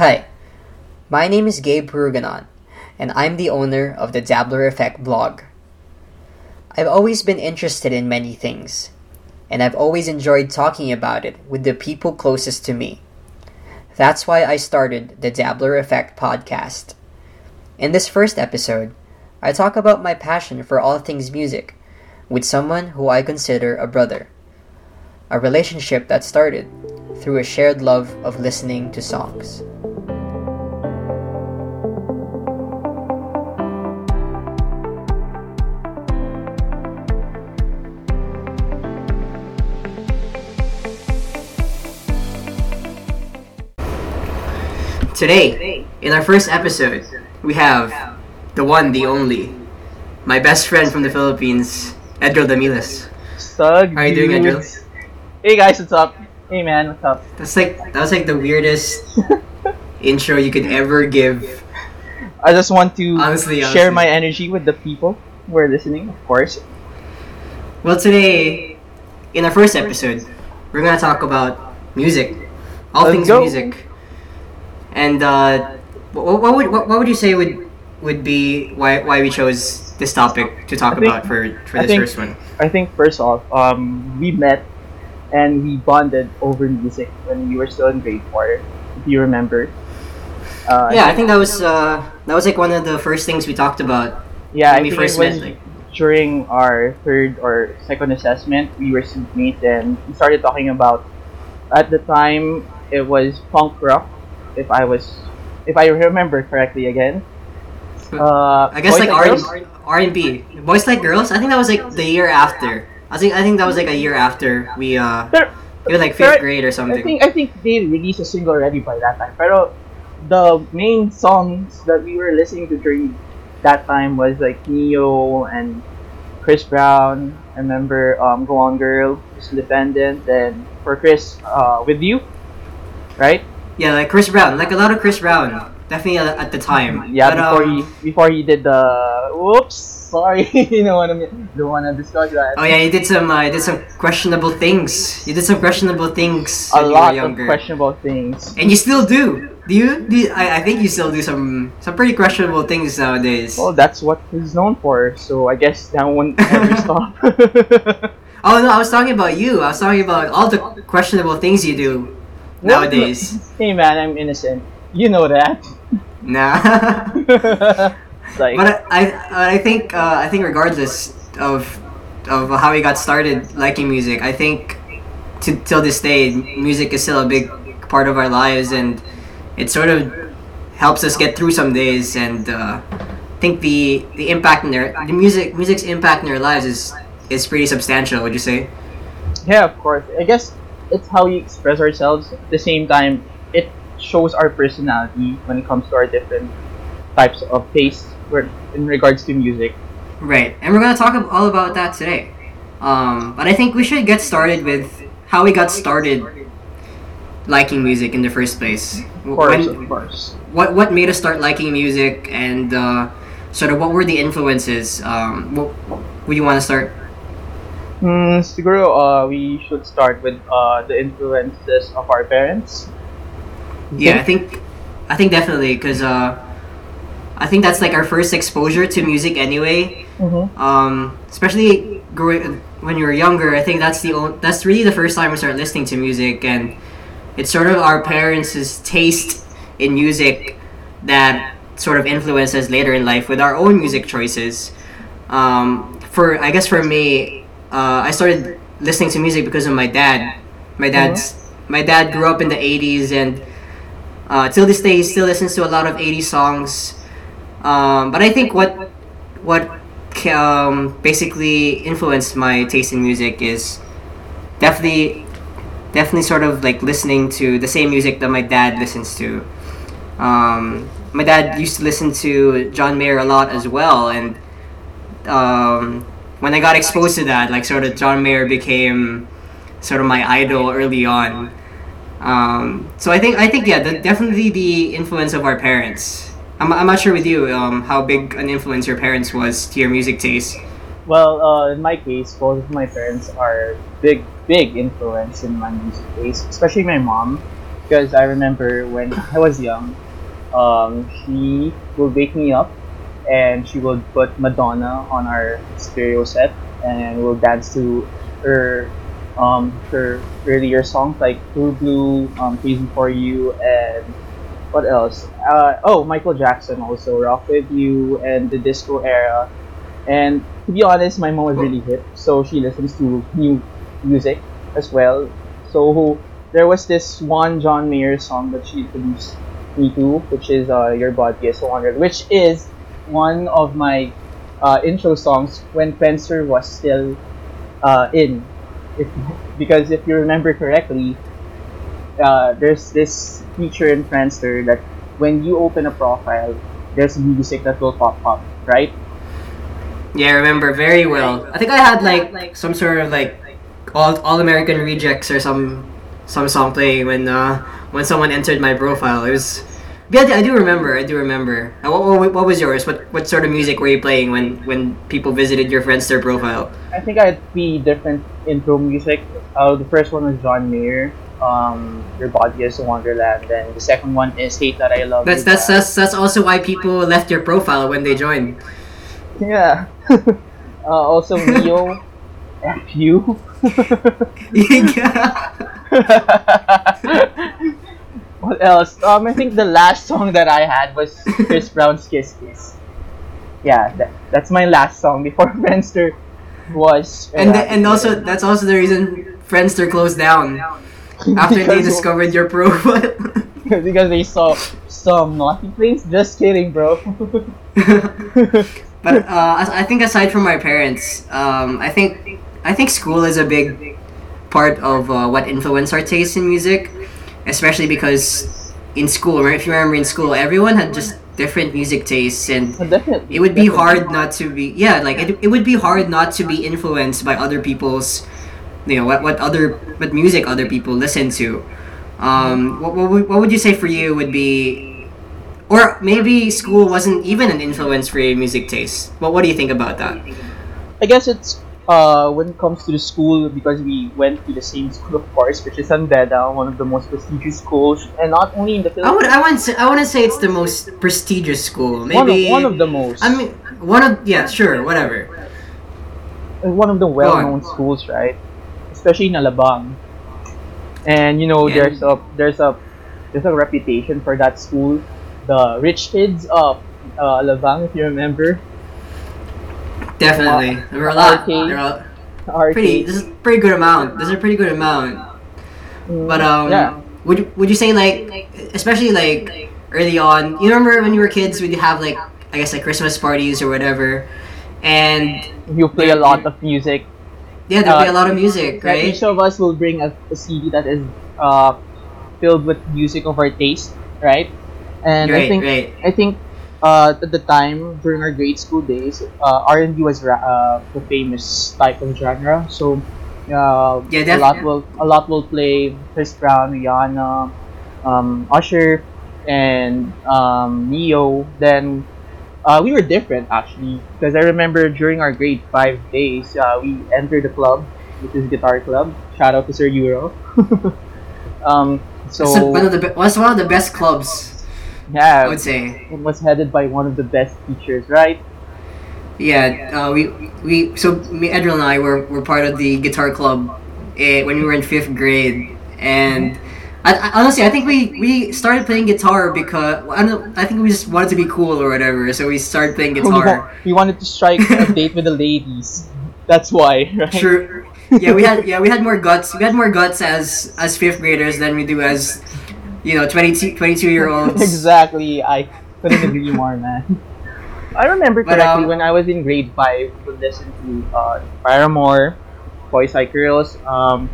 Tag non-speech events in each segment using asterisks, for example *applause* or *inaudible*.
Hi, my name is Gabe Purugganan, and I'm the owner of the Dabbler Effect blog. I've always been interested in many things, and I've always enjoyed talking about it with the people closest to me. That's why I started the Dabbler Effect podcast. In this first episode, I talk about my passion for all things music with someone who I consider a brother. A relationship that started through a shared love of listening to songs. Today, in our first episode, we have the one, the only, my best friend from the Philippines, Edro Damilas. Stug. How are you doing. Edro? Hey guys, what's up? Hey man, what's up? That's like that was like the weirdest *laughs* intro you could ever give. I just want to Honestly, share honestly. my energy with the people who are listening, of course. Well, today, in our first episode, we're gonna talk about music, all Let's things go. music. And uh, what, what would what, what would you say would would be why why we chose this topic to talk think- about for for I this think- first one? I think first off, um, we met and we bonded over music when we were still in grade four. If you remember. Uh, Yeah, I think that was uh, that was like one of the first things we talked about yeah. when I we first met. Like, during our third or second assessment. We were seatmates and we started talking about. At the time, it was punk rock. If I was, if I remember correctly, again. Uh, I guess like R R and B, Boys Like Girls. I think that was like the year after. I think I think that was like a year after we uh Pero, we were like fifth grade or something. I think I think they released a single already by that time. Pero the main songs that we were listening to during that time was like Ne-Yo and Chris Brown. I remember um, Go On Girl, Independent, and for Chris, uh, with you, right? Yeah, like Chris Brown, like a lot of Chris Brown, definitely at the time. Yeah, But, before um, he before he did the whoops, sorry, *laughs* you know what I mean. Don't wanna discuss that. Oh yeah, you did some uh, you did some questionable things. You did some questionable things a when lot you were of younger. questionable things. and you still do. Do you? Do you- I, I think you still do some some pretty questionable things nowadays. Well, that's what he's known for, so I guess that won't ever *laughs* stop. *laughs* Oh no, I was talking about you. I was talking about all the questionable things you do nowadays. Hey man, I'm innocent. You know that. Nah. *laughs* like, But I, I, think, uh, I think regardless of, of how we got started liking music, I think, to till this day, music is still a big part of our lives, and it sort of helps us get through some days. And uh, I think the the impact in their the music music's impact in their lives is is pretty substantial. Would you say? yeah, of course. I guess it's how we express ourselves. At the same time, it shows our personality when it comes to our different types of tastes in regards to music. Right, and we're gonna talk all about that today. Um, but I think we should get started with how we got started liking music in the first place. Of course, When- of course. what what made us start liking music, and uh, sort of what were the influences? Um, what, would you want to start? Hmm, siguro, uh, we should start with uh, the influences of our parents. Yeah, I think, I think definitely because uh, I think that's like our first exposure to music anyway. Mm-hmm. um, especially growing when you were younger. I think that's the that's really the first time we start listening to music, and it's sort of our parents' taste in music that sort of influences later in life with our own music choices. Um, for I guess for me, uh, I started listening to music because of my dad. My dad's my dad grew up in the '80s, and uh, till this day, he still listens to a lot of '80s songs. Um, but I think what what um, basically influenced my taste in music is definitely definitely sort of like listening to the same music that my dad listens to. Um, my dad used to listen to John Mayer a lot as well, and um, when I got exposed to that, like sort of John Mayer became sort of my idol early on. Um, so I think I think yeah, the, definitely the influence of our parents. I'm, I'm not sure with you um, how big an influence your parents was to your music taste. Well, uh, in my case, both of my parents are big, big influence in my music taste, especially my mom. because I remember when I was young, um, she would wake me up and she would put Madonna on our stereo set and we'll dance to her um, her earlier songs like Blue Blue, um, Crazy for You, and what else? Uh, oh, Michael Jackson also, Rock with You, and the disco era. And to be honest, my mom was really hip, so she listens to new music as well. So there was this one John Mayer song that she introduced me to, which is uh, Your Body is a Wonder, which is one of my uh, intro songs when Friendster was still uh, in. If, because if you remember correctly, uh, there's this feature in Friendster that when you open a profile, there's music that will pop up, right? Yeah, I remember very well. I think I had like some sort of like all all American rejects or some some song playing when uh when someone entered my profile. It was yeah, I do remember. I do remember. Uh, What, what, what was yours? What what sort of music were you playing when when people visited your Friendster profile? I think I had three different intro music. Uh, the first one was John Mayer, um, Your Body is a Wonderland, and the second one is Hate That I Love That's that's that's, that's also why people left your profile when they joined. Yeah. *laughs* uh, also Ne-Yo, F you. *laughs* yeah. *laughs* what else? Um, I think the last song that I had was *laughs* Chris Brown's Kiss Kiss. Yeah, that, that's my last song before *laughs* Friendster was. And the, and also that's also the reason Friendster closed down after they discovered your profile. *laughs* because they saw some naughty things. Just kidding, bro. but uh, I think aside from my parents, um, I think I think school is a big part of uh, what influenced our taste in music, especially because in school, right? If you remember in school, everyone had just different music tastes, and definitely. it would be hard not to be yeah, like it, it would be hard not to be influenced by other people's, you know, what what other what music other people listen to. Um, what, what, would- what would you say for you would be or maybe school wasn't even an influence for your music taste. But what do you think about that? I guess it's uh, when it comes to the school because we went to the same school, of course, which is San Beda, one of the most prestigious schools, and not only in the Philippines. I would. I want, to, say I wouldn't say it's the most prestigious school. one, of, Maybe one of the most. I mean one of yeah sure whatever. one of the well-known schools, right? Especially in Alabang. And you know, Yeah. there's a there's a there's a reputation for that school. The rich kids of uh, Alabang, if you remember, Definitely there were a lot. arcade. There are are pretty. This is a pretty good amount. This is a pretty good amount. But um, yeah, would you- would you say like especially like early on? You remember when you were kids? We'd have like I guess like Christmas parties or whatever, and you play a lot of music. yeah, there'd be Uh, a lot of music, right? Each of us will bring a, a CD that is uh, filled with music of our taste, right? And I think right. I think uh, at the time during our grade school days, uh, R and B was ra- uh, the famous type of genre. So uh, Yeah, a lot will a lot will play Chris Brown, Rihanna, um, Usher, and um, Ne-Yo. Then uh, we were different actually because I remember during our grade five days, uh, we entered the club, which is Guitar Club. Shout out to Sir Euro. *laughs* um, so one of the be- was one of the best clubs yeah, I would say. it was headed by one of the best teachers, right? Yeah, uh, we we so me, Edril and I were, were part of the guitar club eh, when we were in fifth grade, and I, I, honestly I think we, we started playing guitar because I don't I think we just wanted to be cool or whatever, so we started playing *laughs* guitar. we wanted to strike a *laughs* date with the ladies. That's why, right? Sure. Yeah, we had yeah we had more guts. We had more guts as as fifth graders than we do as you know 22, 22 year olds. *laughs* exactly. I couldn't agree more, man. I remember But, correctly um, when I was in grade five, we would listen to uh, Paramore, Boys Like Girls, um,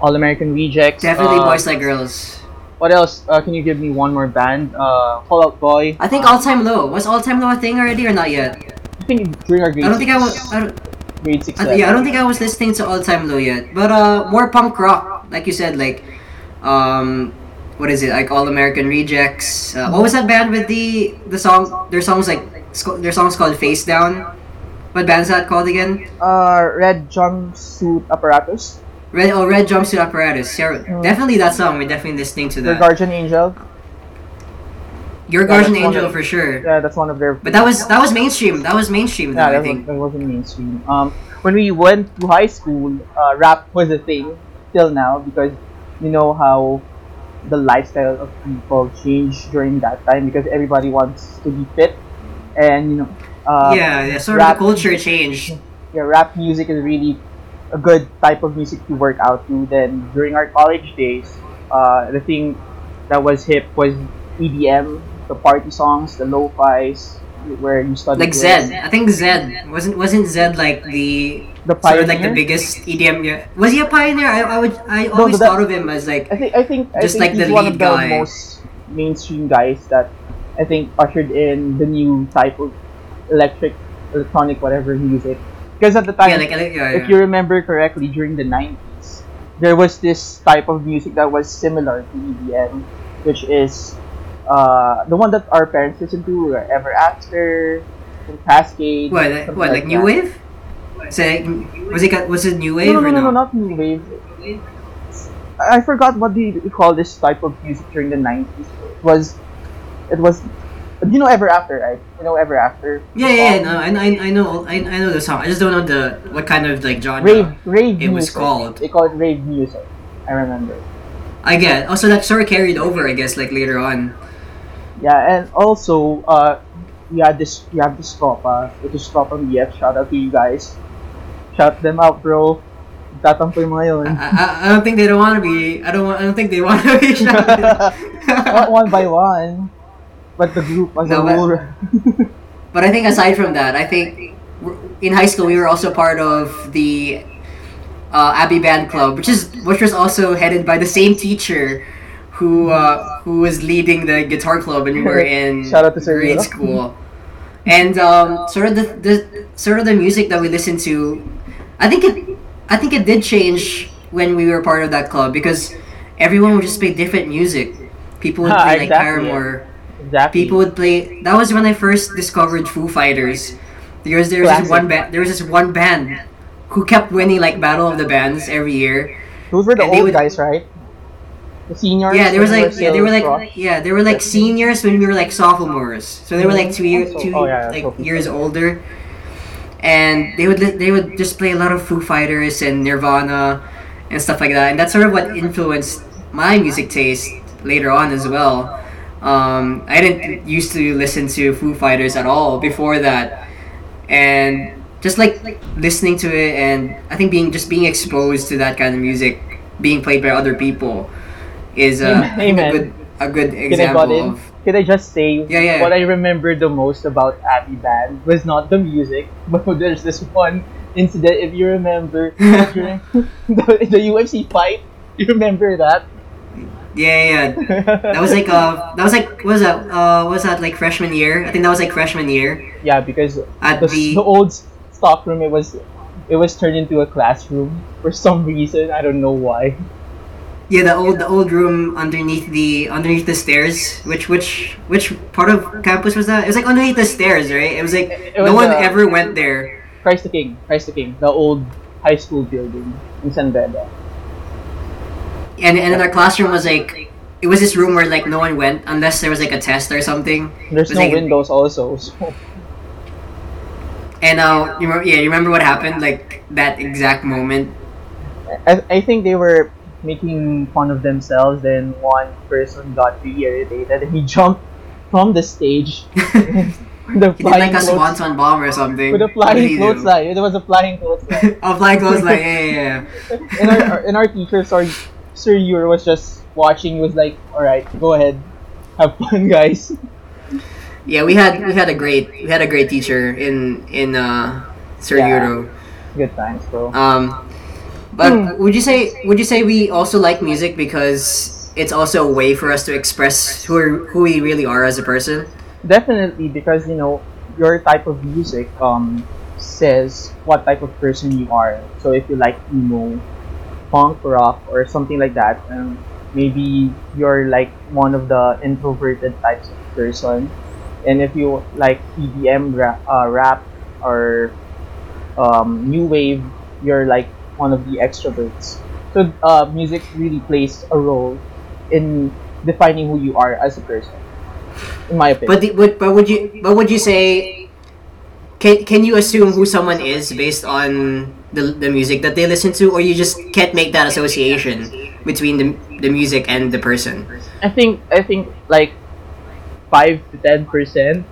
All American Rejects. Definitely uh, boys like girls. What else? Uh, can you give me one more band? Uh, Fall Out Boy. I think all time low was all time low a thing already or not yet. I think during our grade I don't think I was. I don't, grade six. I, yeah, I don't think I was listening to All Time Low yet, but uh, more punk rock, like you said, like, um, what is it, like All American Rejects? Uh, what was that band with the the song? Their songs like their songs called Face Down. What band's that called again? Uh, Red Jumpsuit Apparatus. Red oh red jumpsuit apparatus. Yeah, Mm. definitely that song. We're definitely listening to Your that. Guardian Angel. Your Guardian one Angel of- for sure. Yeah, that's one of their. But that was that was mainstream. That was mainstream. Yeah, though, I that, think. was, that wasn't mainstream. Um, when we went to high school, uh, rap was a thing till now because you know how the lifestyle of people changed during that time because everybody wants to be fit and you know. Uh, yeah, yeah. Sort rap- of the culture changed. yeah, rap music is really a good type of music to work out to. Then during our college days, uh, the thing that was hip was EDM, the party songs, the lo-fi's, where you study Like with Zedd. I think Zedd wasn't wasn't Zedd like the the sort of like the biggest EDM. Yeah. Was he a pioneer? I, I would I always but that- thought of him as like I think I think Just I think like he's the one of the guy. most mainstream guys that I think ushered in the new type of electric, electronic, whatever music. Because at the time, yeah like yeah, yeah. if you remember correctly, during the 90s, there was this type of music that was similar to EDM, which is uh, the one that our parents listened to, uh, Ever After, Cascada. what like, what like new that. wave? So, was it was it new wave No, no, or no, no, no? not new wave. I forgot what they call this type of music during the 90s. It was, it was, you know Ever After, right? You know Ever After? Yeah, yeah, yeah, no, I, I, I know, I, I know the song. I just don't know the what kind of like genre. Rave, rave It was music. called. They call it rave music. I remember. I get. Also, that sort of carried over, I guess, like later on. Yeah, and also, uh, we had this, we have this Copa, which is Copa BF. Shout out to you guys. Shout them out, bro. Tatampo yung mga yun. I, I, I don't think they don't want to be. I don't. I don't think they want to be shouted. *laughs* *laughs* Not one by one, but the group as No, a but- whole. But I think aside from that, I think in high school we were also part of the uh, Abbey Band Club, which is which was also headed by the same teacher who uh, who was leading the guitar club when we were *laughs* in Shout out to grade school. And um, sort of the, the sort of the music that we listened to, I think it I think it did change when we were part of that club because everyone would just play different music. People would *laughs* play like exactly. Paramore exactly. people would play. That was when I first discovered Foo Fighters. There was there was this one band. There was this one band who kept winning like Battle of the Bands every year. Those were the and old would- guys, right? The seniors. Yeah, there was like yeah, they were like yeah, they were like seniors when we were like sophomores. So they were like two years Also- two oh, yeah, like years older. And they would they would just play a lot of Foo Fighters and Nirvana and stuff like that. And that's sort of what influenced my music taste later on as well. Um, I didn't used to listen to Foo Fighters at all before that, and just like listening to it, and I think being just being exposed to that kind of music being played by other people is I think *laughs* a good a good Can I example of Can I just say Yeah, yeah. what I remember the most about Abbey Band was not the music, *laughs* but there's this one incident if you remember *laughs* during the, the UFC fight. You remember that? yeah yeah. That was like uh that was like what was that uh what was that like freshman year? I think that was like freshman year yeah, because at the, the the old stock room it was it was turned into a classroom for some reason. I don't know why. Yeah, the old the old room underneath the underneath the stairs. Which which which part of campus was that? It was like underneath the stairs, right? It was like It no was, one uh, ever went there. Christ the King, Christ the King, the old high school building in San Beda. And and then our classroom was like it was this room where like no one went unless there was like a test or something. There's no like- windows also, so And uh, you remember, yeah, you remember what happened like that exact moment. I, I think they were making fun of themselves. Then one person got really irritated and he jumped from the stage. *laughs* with a He did like a swanton bomb or something. with a What did he flying clothesline. It was a flying clothesline. Oh, *laughs* flying clothesline. Yeah, yeah, yeah. *laughs* and our and our teacher, sorry, Sir Yur was just watching. He was like, "All right, go ahead, have fun, guys." Yeah, we had we had a great we had a great teacher in in uh, Sir Yeah. Euro. Good times, bro. Um, but Hmm. would you say would you say we also like music because it's also a way for us to express who who we really are as a person? Definitely, because you know your type of music um says what type of person you are. So if you like emo, punk rock, or something like that, um, maybe you're like one of the introverted types of person. And if you like EDM rap, uh, rap or um, new wave, you're like one of the extroverts. So uh, music really plays a role in defining who you are as a person, in my opinion. But the, but but would you but would you say can can you assume who someone is based on the, the music that they listen to, or you just can't make that association between the the music and the person? I think I think like five to ten percent.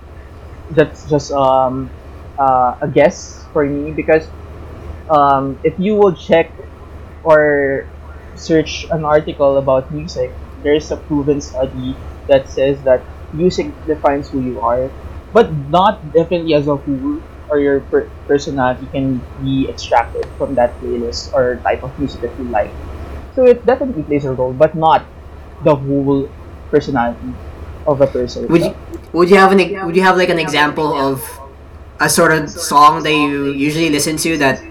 That's just um, uh, a guess for me because um, if you will check or search an article about music, there's a proven study that says that music defines who you are, but not definitely as a whole or your per- personality can be extracted from that playlist or type of music that you like. So it definitely plays a role, but not the whole personality of a person. Would you would you have an would you have like an example of a sort of song that you usually listen to that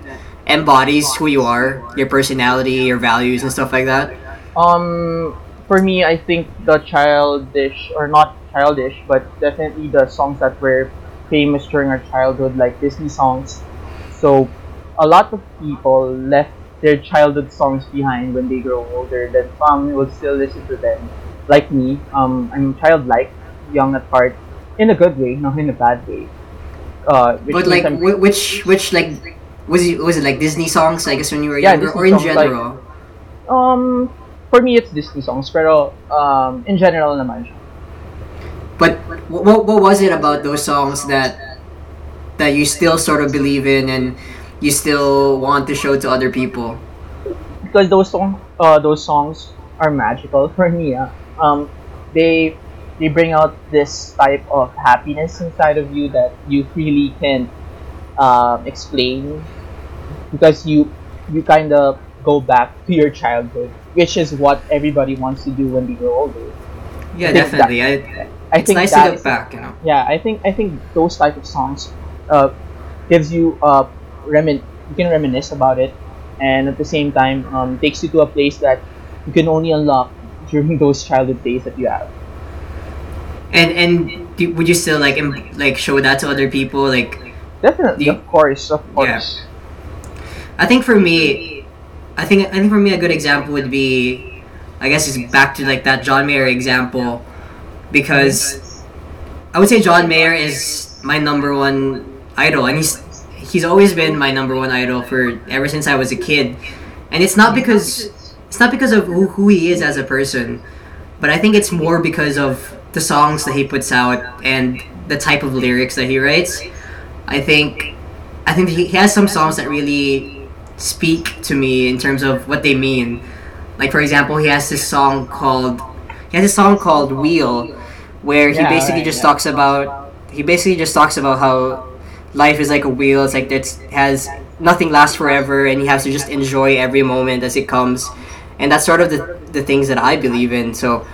embodies who you are, your personality, your values, and stuff like that? Um, for me, I think the childish or not childish, but definitely the songs that were famous during our childhood, like Disney songs. So, a lot of people left their childhood songs behind when they grow older. Then some will still listen to them. Like me, um, I'm childlike, young at heart, in a good way, not in a bad way. Uh, which But like I'm- which which like was it was it like Disney songs? I guess when you were Yeah, younger, Disney or in songs, like- general. um, for me, it's Disney songs, pero um, in general naman siya. But what, what was it about those songs that that you still sort of believe in and you still want to show to other people? because those song uh, those songs are magical *laughs* for me. ah. Um, they they bring out this type of happiness inside of you that you really can um, explain because you you kind of go back to your childhood, which is what everybody wants to do when they grow older. Yeah, I definitely. I, I it's think nice to that look back, you know. yeah i think i think those type of songs uh, gives you uh remin you can reminisce about it and at the same time um, takes you to a place that you can only unlock *laughs* during those childhood days that you have And and do, would you still like like show that to other people? Like definitely You- of course of Yeah. I think for me, I think I think for me a good example would be, I guess, it's back to like that John Mayer example, because I would say John Mayer is my number one idol, and he's he's always been my number one idol for ever since I was a kid, and it's not because it's not because of who, who he is as a person, but I think it's more because of the songs that he puts out and the type of lyrics that he writes. I think I think he has some songs that really speak to me in terms of what they mean. Like for example, he has this song called he has a song called Wheel where he Yeah, basically right, just yeah. talks about he basically just talks about how life is like a wheel. It's like it has nothing lasts forever, and you have to just enjoy every moment as it comes. And that's sort of the, the things that I believe in. So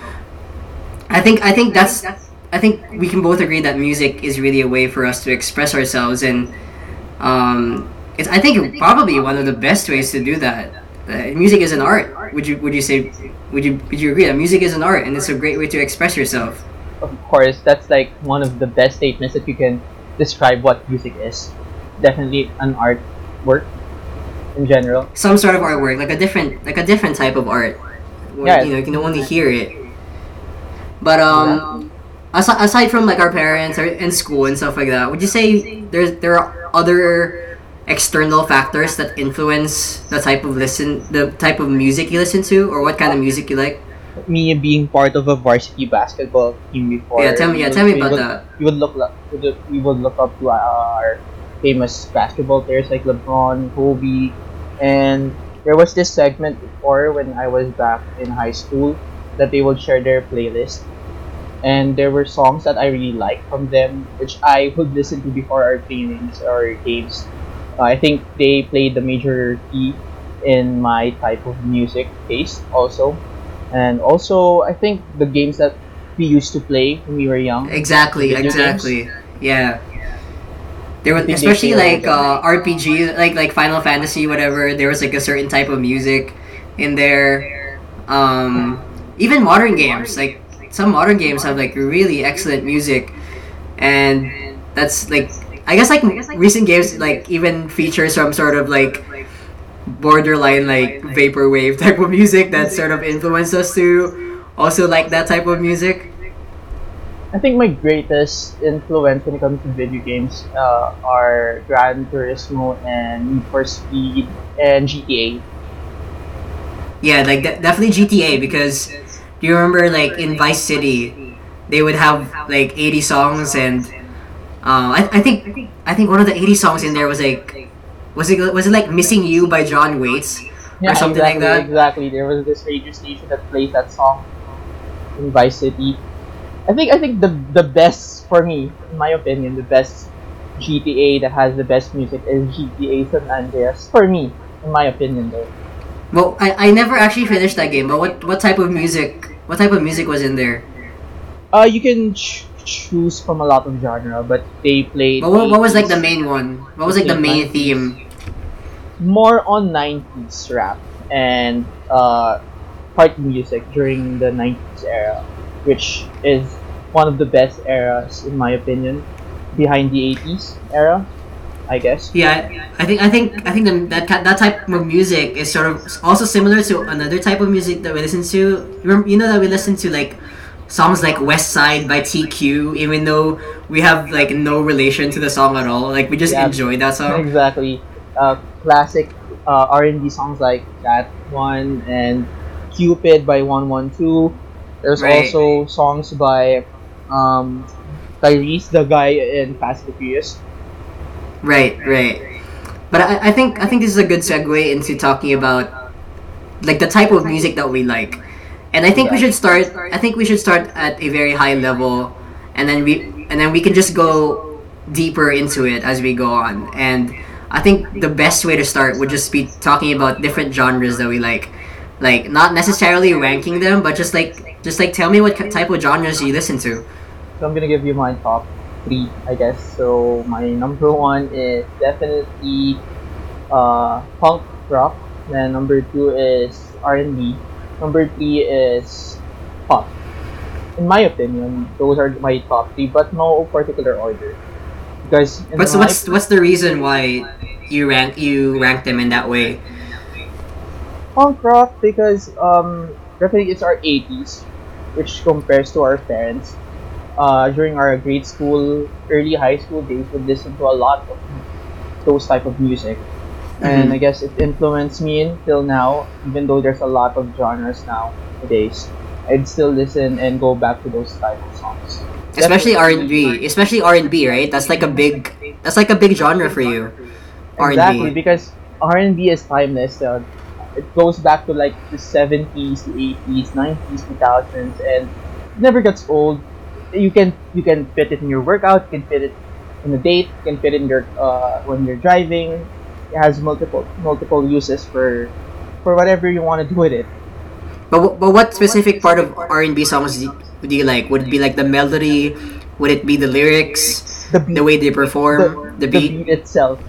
I think I think that's I think we can both agree that music is really a way for us to express ourselves, and um, it's I think probably one of the best ways to do that. Uh, music is an art. Would you would you say would you would you agree that music is an art and it's a great way to express yourself? of course that's like one of the best statements that you can describe what music is definitely an art work in general Some sort of artwork, like a different like a different type of art. Where, Yeah. you know you can only hear it. But um, aside, aside from like our parents or in school and stuff like that, would you say there's there are other external factors that influence the type of listen the type of music you listen to or what kind of music you like? me being part of a varsity basketball team before. Yeah, tell me- yeah, tell me about would, that. you would look up, we would look up to our famous basketball players like LeBron, Kobe, and there was this segment before when I was back in high school that they would share their playlist, and there were songs that I really liked from them, which I would listen to before our trainings or games. I think they played the major key in my type of music taste also and also I think the games that we used to play when we were young. Exactly, exactly. Yeah. There was I think they especially like like uh, RPG, like like Final Fantasy, whatever. There was like a certain type of music in there. Um, even modern games, like some modern games have like really excellent music, and that's like I guess like recent games like even feature some sort of like borderline like vaporwave *laughs* type of music that sort of influenced us to also like that type of music? I think my greatest influence when it comes to video games uh, are Gran Turismo and Need for Speed and GTA. Yeah, like de- definitely GTA because do you remember like in Vice City they would have like 80 songs and um, I, I think I think one of the 80 songs in there was like was it was it like Missing You by John Waite or something exactly, like that? Exactly. There was this radio station that plays that song in Vice City. I think I think the the best for me, in my opinion, the best GTA that has the best music is GTA San Andreas. For me, in my opinion, though. Well, I, I never actually finished that game, but what what type of music what type of music was in there? Uh, you can ch- choose from a lot of genre, but they played. But what, what was like the main one? What was like the main theme? More on '90s rap and uh, party music during the '90s era, which is one of the best eras in my opinion, behind the '80s era, I guess. Yeah, I think I think I think the, that that type of music is sort of also similar to another type of music that we listen to. You know that we listen to like songs like West Side by TQ, even though we have like no relation to the song at all. Like we just Yeah. enjoy that song. Exactly. Uh, classic uh, R&B songs like that one and Cupid by 112. There's Right. also songs by um, Tyrese, the guy in Fast and Furious. Right, right. But I, I think I think this is a good segue into talking about like the type of music that we like. And I think we should start I think we should start at a very high level and then we and then we can just go deeper into it as we go on. And I think the best way to start would just be talking about different genres that we like. Like not necessarily ranking them, but just like just like tell me what type of genres you listen to. So I'm gonna give you my top three, I guess. So my number one is definitely uh, punk rock. Then number two is R&B. Number three is pop. In my opinion, those are my top three, but no particular order. Because What's my- what's what's the reason why you rank you rank them in that way? punk rock because um definitely it's our 80s which compares to our parents uh during our grade school early high school days would listen to a lot of those type of music and Mhm. i guess it influenced me until now even though there's a lot of genres now nowadays i'd still listen and go back to those type of songs especially R and B, especially R and B, right? That's like a big, that's like a big genre for you. R Exactly, and B. because R&B is timeless. Uh, it goes back to like the 70s, the 80s, 90s, 2000s, and it never gets old. You can you can fit it in your workout, you can fit it in a date, you can fit it in your uh, when you're driving. It has multiple multiple uses for for whatever you want to do with it. But but what specific part of R and B songs do you, do you like? Would it be like the melody? Would it be the lyrics? The beat, The way they perform? The, beat? itself.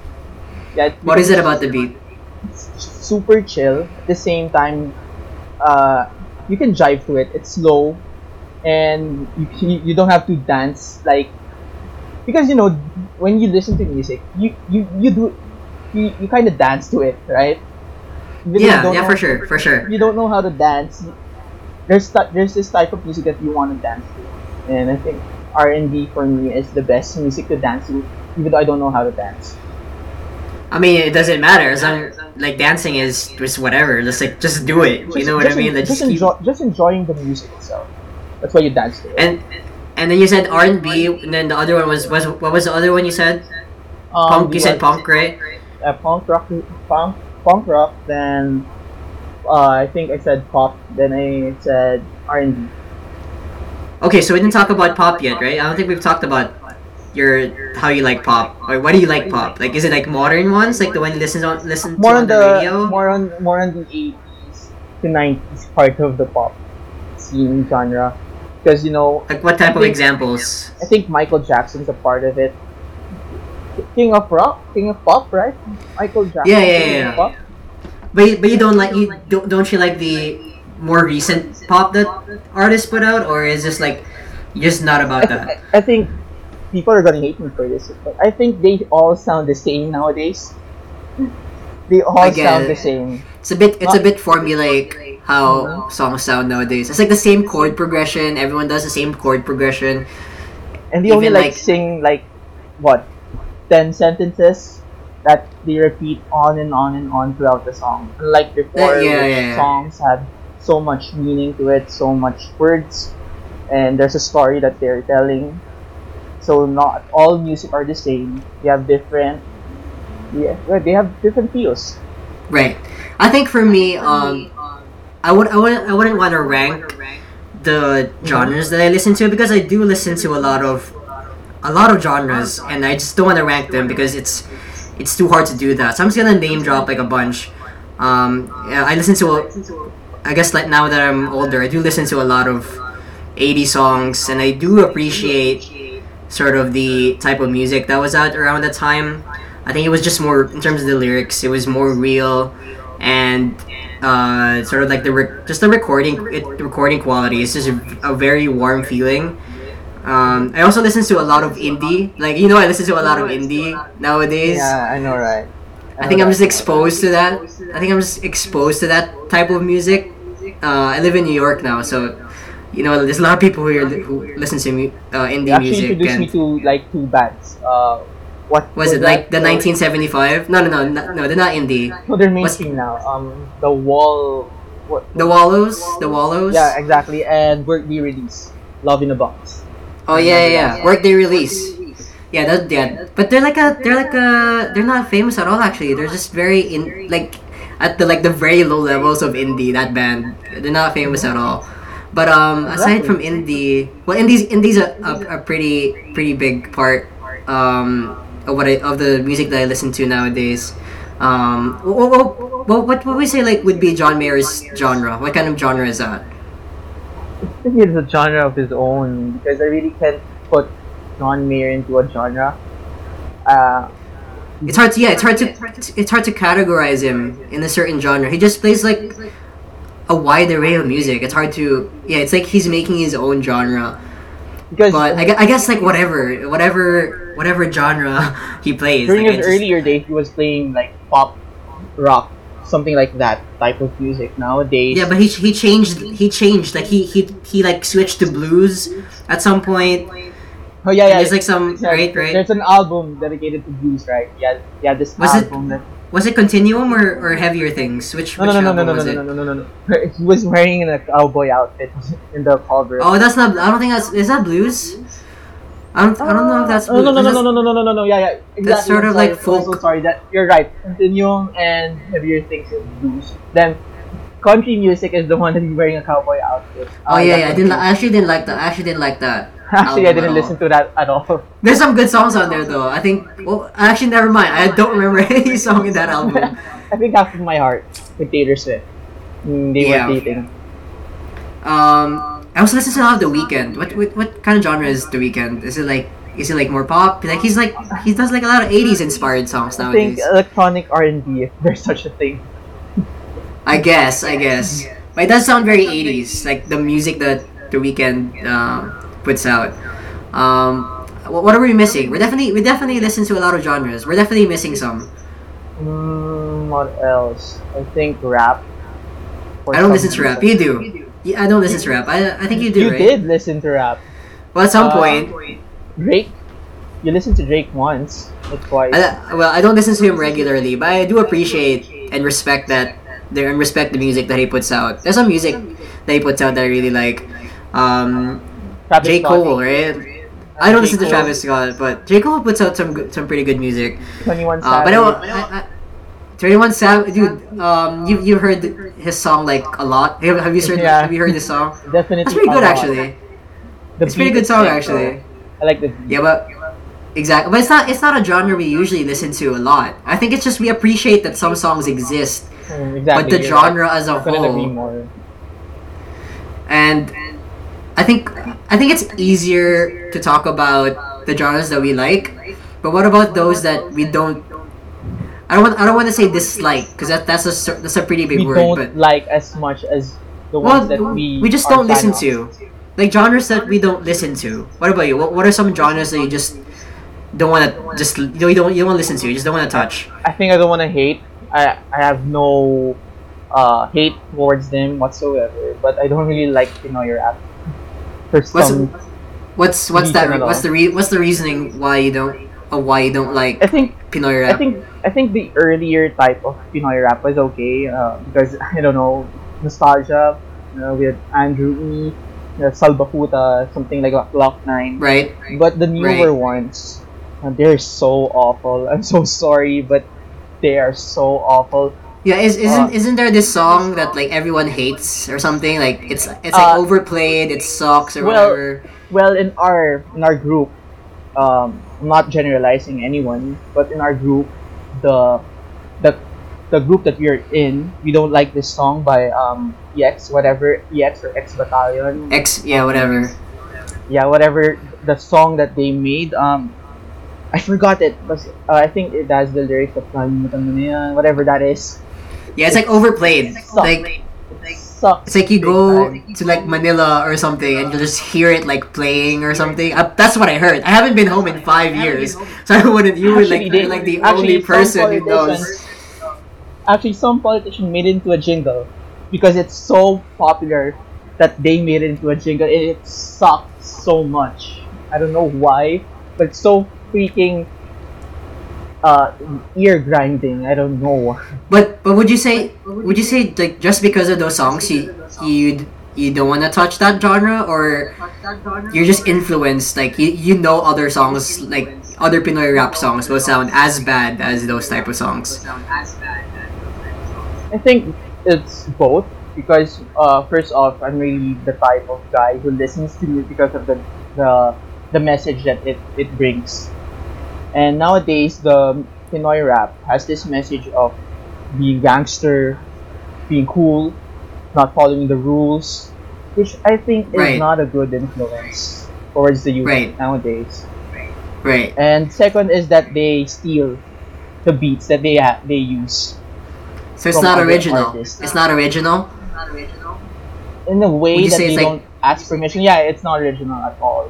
Yeah, What is it about the beat? it's super chill. At the same time, uh, you can jive to it. It's slow, and you you, you don't have to dance like because you know when you listen to music, you you, you do you, you kind of dance to it, right? Even Yeah, yeah, for sure, for sure. You don't know how to dance. There's th- there's this type of music that you want to dance to, and I think R and B for me is the best music to dance to, even though I don't know how to dance. I mean, it doesn't matter. As long like dancing is just whatever. Just like just do it. You know what I mean? Just, just keep- just enjoying the music itself. That's why you dance to it. And and then you said R and B, and then the other one was was what was the other one you said? Um, Punk. You said punk, right? Uh, punk rock, punk, punk rock. Then uh, I think I said pop. Then I said R and B. Okay, so we didn't talk about pop yet, right? I don't think we've talked about your how you like pop or what do you like pop? Like, is it like modern ones, like the one you listen on listen to More on on the, the radio? more on more on the eighties to nineties part of the pop scene genre, because you know Like, what type I of examples? I think Michael Jackson's a part of it. King of rock, king of pop, right? Michael Jackson. Yeah, yeah, yeah. pop. But you- but you don't like you don't don't you like the more recent pop that artists put out, or is this like just not about that? I, I think people are gonna hate me for this, but I think they all sound the same nowadays. they all sound the same. It's a bit it's a bit formulaic how songs sound nowadays. It's like the same chord progression. Everyone does the same chord progression. And they only like, like- sing like what ten sentences that they repeat on and on and on throughout the song. Unlike before, Uh, yeah, which yeah, yeah. songs had so much meaning to it, so much words, and there's a story that they're telling. So not all music are the same. They have different. Yeah, well, they have different feels. Right. I think for me, um, I would I wouldn't I wouldn't want to rank the genres that I listen to because I do listen to a lot of a lot of genres and I just don't want to rank them because it's it's too hard to do that. So I'm just gonna name drop like a bunch. Um, yeah, I listen to I guess like now that I'm older, I do listen to a lot of 80 songs and I do appreciate sort of the type of music that was out around that time. I think it was just more in terms of the lyrics, it was more real and uh, sort of like the rec- just the recording it, the recording quality It's just a, a very warm feeling. Um, I also listen to a lot of indie, like you know, I listen to a lot of indie nowadays. Yeah, I know, right? I think I'm just exposed to that. I think I'm just exposed to that type of music. Uh, I live in New York now, so you know, there's a lot of people who, are, who listen to mu- uh, indie actually music. introduced me And to like two bands. Uh, what was it like the 1975? No, no, no, no, no, they're not indie. No, they're mainstream now. Um, the wall. What? The Wallows, the Wallows. Yeah, exactly. And work be release. Love in a box. Oh yeah, yeah, yeah. Work day release. Yeah, that yeah. But they're like a they're like a they're not famous at all actually. They're just very in like at the like the very low levels of indie. That band they're not famous at all. But um, aside from indie, well, indies indies a, a, a pretty pretty big part um of what I, of the music that I listen to nowadays. Um, what what, what, what would we say like would be John Mayer's genre? What kind of genre is that? I think it's a genre of his own because I really can't put John Mayer into a genre. Uh, It's hard to yeah, it's hard to it's hard to categorize him in a certain genre. He just plays like a wide array of music. It's hard to yeah, it's like he's making his own genre. because But I, I guess like whatever whatever whatever genre *laughs* he plays. during like, his just- earlier days, he was playing like pop, rock, something like that type of music. Nowadays, yeah, but he, he changed he changed like he he he like switched to blues at some point. oh yeah, yeah. There's like some right right. There's an album dedicated to blues, right? Yeah, yeah. This Was it- that Was it Continuum or, or Heavier Things? Which no, which no, no, no, no, no, no, no, no, no, no, no. He was wearing a cowboy outfit *laughs* in the cover. Oh, that's not. I don't think that's. Is that blues? I don't. I don't know if that's. Oh, no, no, no, no, no, no, no, no, no, no, yeah, yeah, exactly. That's sort of sorry, like I'm so sorry that you're right. Continuum and heavier things is blues. Then country music is the one that is wearing a cowboy outfit. Oh Uh, yeah, yeah. I didn't. I actually didn't like that. I actually didn't like that. Actually, I didn't listen to that at all. *laughs* There's some good songs on there though. I think. Well, actually, never mind. I don't remember *laughs* any song in that album. *laughs* I think half of my heart with Taylor Swift. Mm, they Yeah. were dating. Um, I also listen to a lot of The Weeknd. What, what what kind of genre is The Weeknd? Is it like is it like more pop? Like he's like he does like a lot of '80s inspired songs I think nowadays. electronic R and B, if there's such a thing. I guess. I guess. But it does sound very '80s, like the music that The Weeknd um, puts out. Um, wh- what are we missing? We're definitely we definitely listen to a lot of genres. We're definitely missing some. Mm, what else? I think rap. I don't listen to rap. You do. Yeah, I don't listen to rap. I, I think you do, You right? did listen to rap. Well, at some Uh, point. Drake. You listened to Drake once or twice. I, well, I don't listen to him regularly, but I do appreciate and respect that. There and respect the music that he puts out. There's some music that he puts out that I really like. Um, Travis J Cole, right? I don't J. listen to Travis Scott, but J Cole puts out some some pretty good music. Twenty One Uh, but I, Savage. I, I, Twenty One Savage, dude. Um, you you heard his song like a lot. Have, have you heard Yeah. Have you heard this song? *laughs* Definitely. That's pretty good actually. The It's a pretty good song sick, actually. though. I like the beat. Yeah, but exactly. But it's not it's not a genre we usually listen to a lot. I think it's just we appreciate that some songs exist, Mm, exactly. but the you're genre as a right. Couldn't agree whole. And I think I think it's easier to talk about the genres that we like. But what about those that we don't? I don't want I don't want to say dislike because that, that's a that's a pretty big We word. don't But like as much as the well, ones that we. we just don't listen of. to like genres that we don't listen to. What about you? What, what are some genres that you just don't want to just you don't you don't, want to listen to? You just don't want to touch. I think I don't want to hate. I I have no uh, hate towards them whatsoever, but I don't really like Pinoy rap. For What's some, what's what's that? What's the re- what's the reasoning why you don't or why you don't like I think Pinoy I rap? think I think the earlier type of Pinoy rap was okay uh, because *laughs* I don't know nostalgia uh, with Andrew E, uh, Salbakuta, something like Glock Nine. right. But the newer Right. ones, uh, they're so awful. I'm so sorry, but they are so awful. Yeah, is, isn't Uh, isn't there this song that like everyone hates or something? Like it's it's like Uh, overplayed, it sucks or well, whatever. Well, in our in our group, um, I'm not generalizing anyone, but in our group, the the the group that we are in, we don't like this song by um EX whatever EX or X Battalion. X yeah, whatever. Yeah, whatever the song that they made. Um, I forgot it, but uh, I think it has the lyrics of "Kalimutan mo na yan," whatever that is. Yeah, it's like overplayed. Sucks. Like Sucks. it's like you go to like Manila or something and you just hear it like playing or something. Uh, that's what I heard. I haven't been home in five years, so I wouldn't. You were like Actually, they- you're like the actually, only person who knows. Actually, some politician made it into a jingle because it's so popular that they made it into a jingle. It, it sucks so much. I don't know why, but it's so freaking uh, ear grinding. I don't know. *laughs* But but would you say would you say like just because of those songs you you you don't want to touch that genre or you're just influenced like you, you know other songs like other Pinoy rap songs will sound as bad as those type of songs. I think it's both because uh, first off, I'm really the type of guy who listens to music because of the the, the message that it, it brings. And nowadays, the Pinoy rap has this message of being gangster, being cool, not following the rules, which I think is Right. not a good influence towards the youth Right. nowadays. Right. And second is that they steal the beats that they ha- they use. So it's not original. artists. It's not original. Not original. in a way that they like- don't ask permission. Yeah, it's not original at all.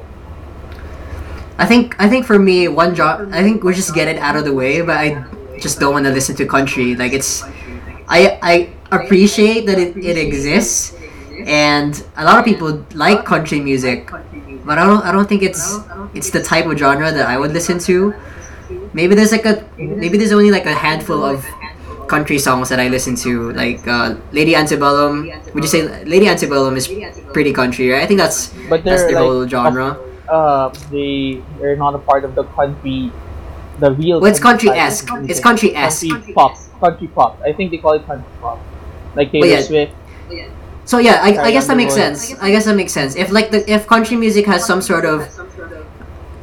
I think I think for me one job I think we just get it out of the way, but I just don't want to listen to country. Like it's I I appreciate that it, it exists and a lot of people like country music, but I don't I don't think it's it's the type of genre that I would listen to. Maybe there's like a maybe there's only like a handful of country songs that I listen to, like uh, Lady Antebellum. Would you say Lady Antebellum is pretty country, right? I think that's But that's they're the like whole genre. Uh they they're not a part of the country the real Well, it's country country-esque. It's country-esque. country pop country pop I think they call it country pop like Taylor yeah. Swift So yeah, I, I guess that makes sense. I guess that makes sense. If like the if country music has some sort of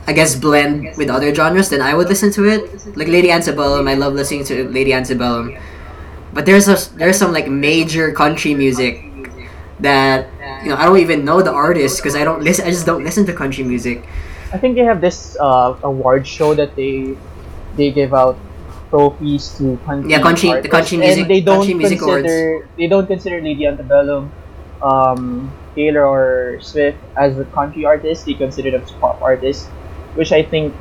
I guess blend with other genres, then I would listen to it. Like Lady Antebellum, I love listening to Lady Antebellum. But there's a there's some like major country music that you know I don't even know the artist because I don't listen. I just don't listen to country music. I think they have this uh award show that they they give out trophies to country Yeah, country- the country music- and they don't country music consider they don't consider Lady Antebellum um Taylor or Swift as a country artist they consider them as pop artists which I think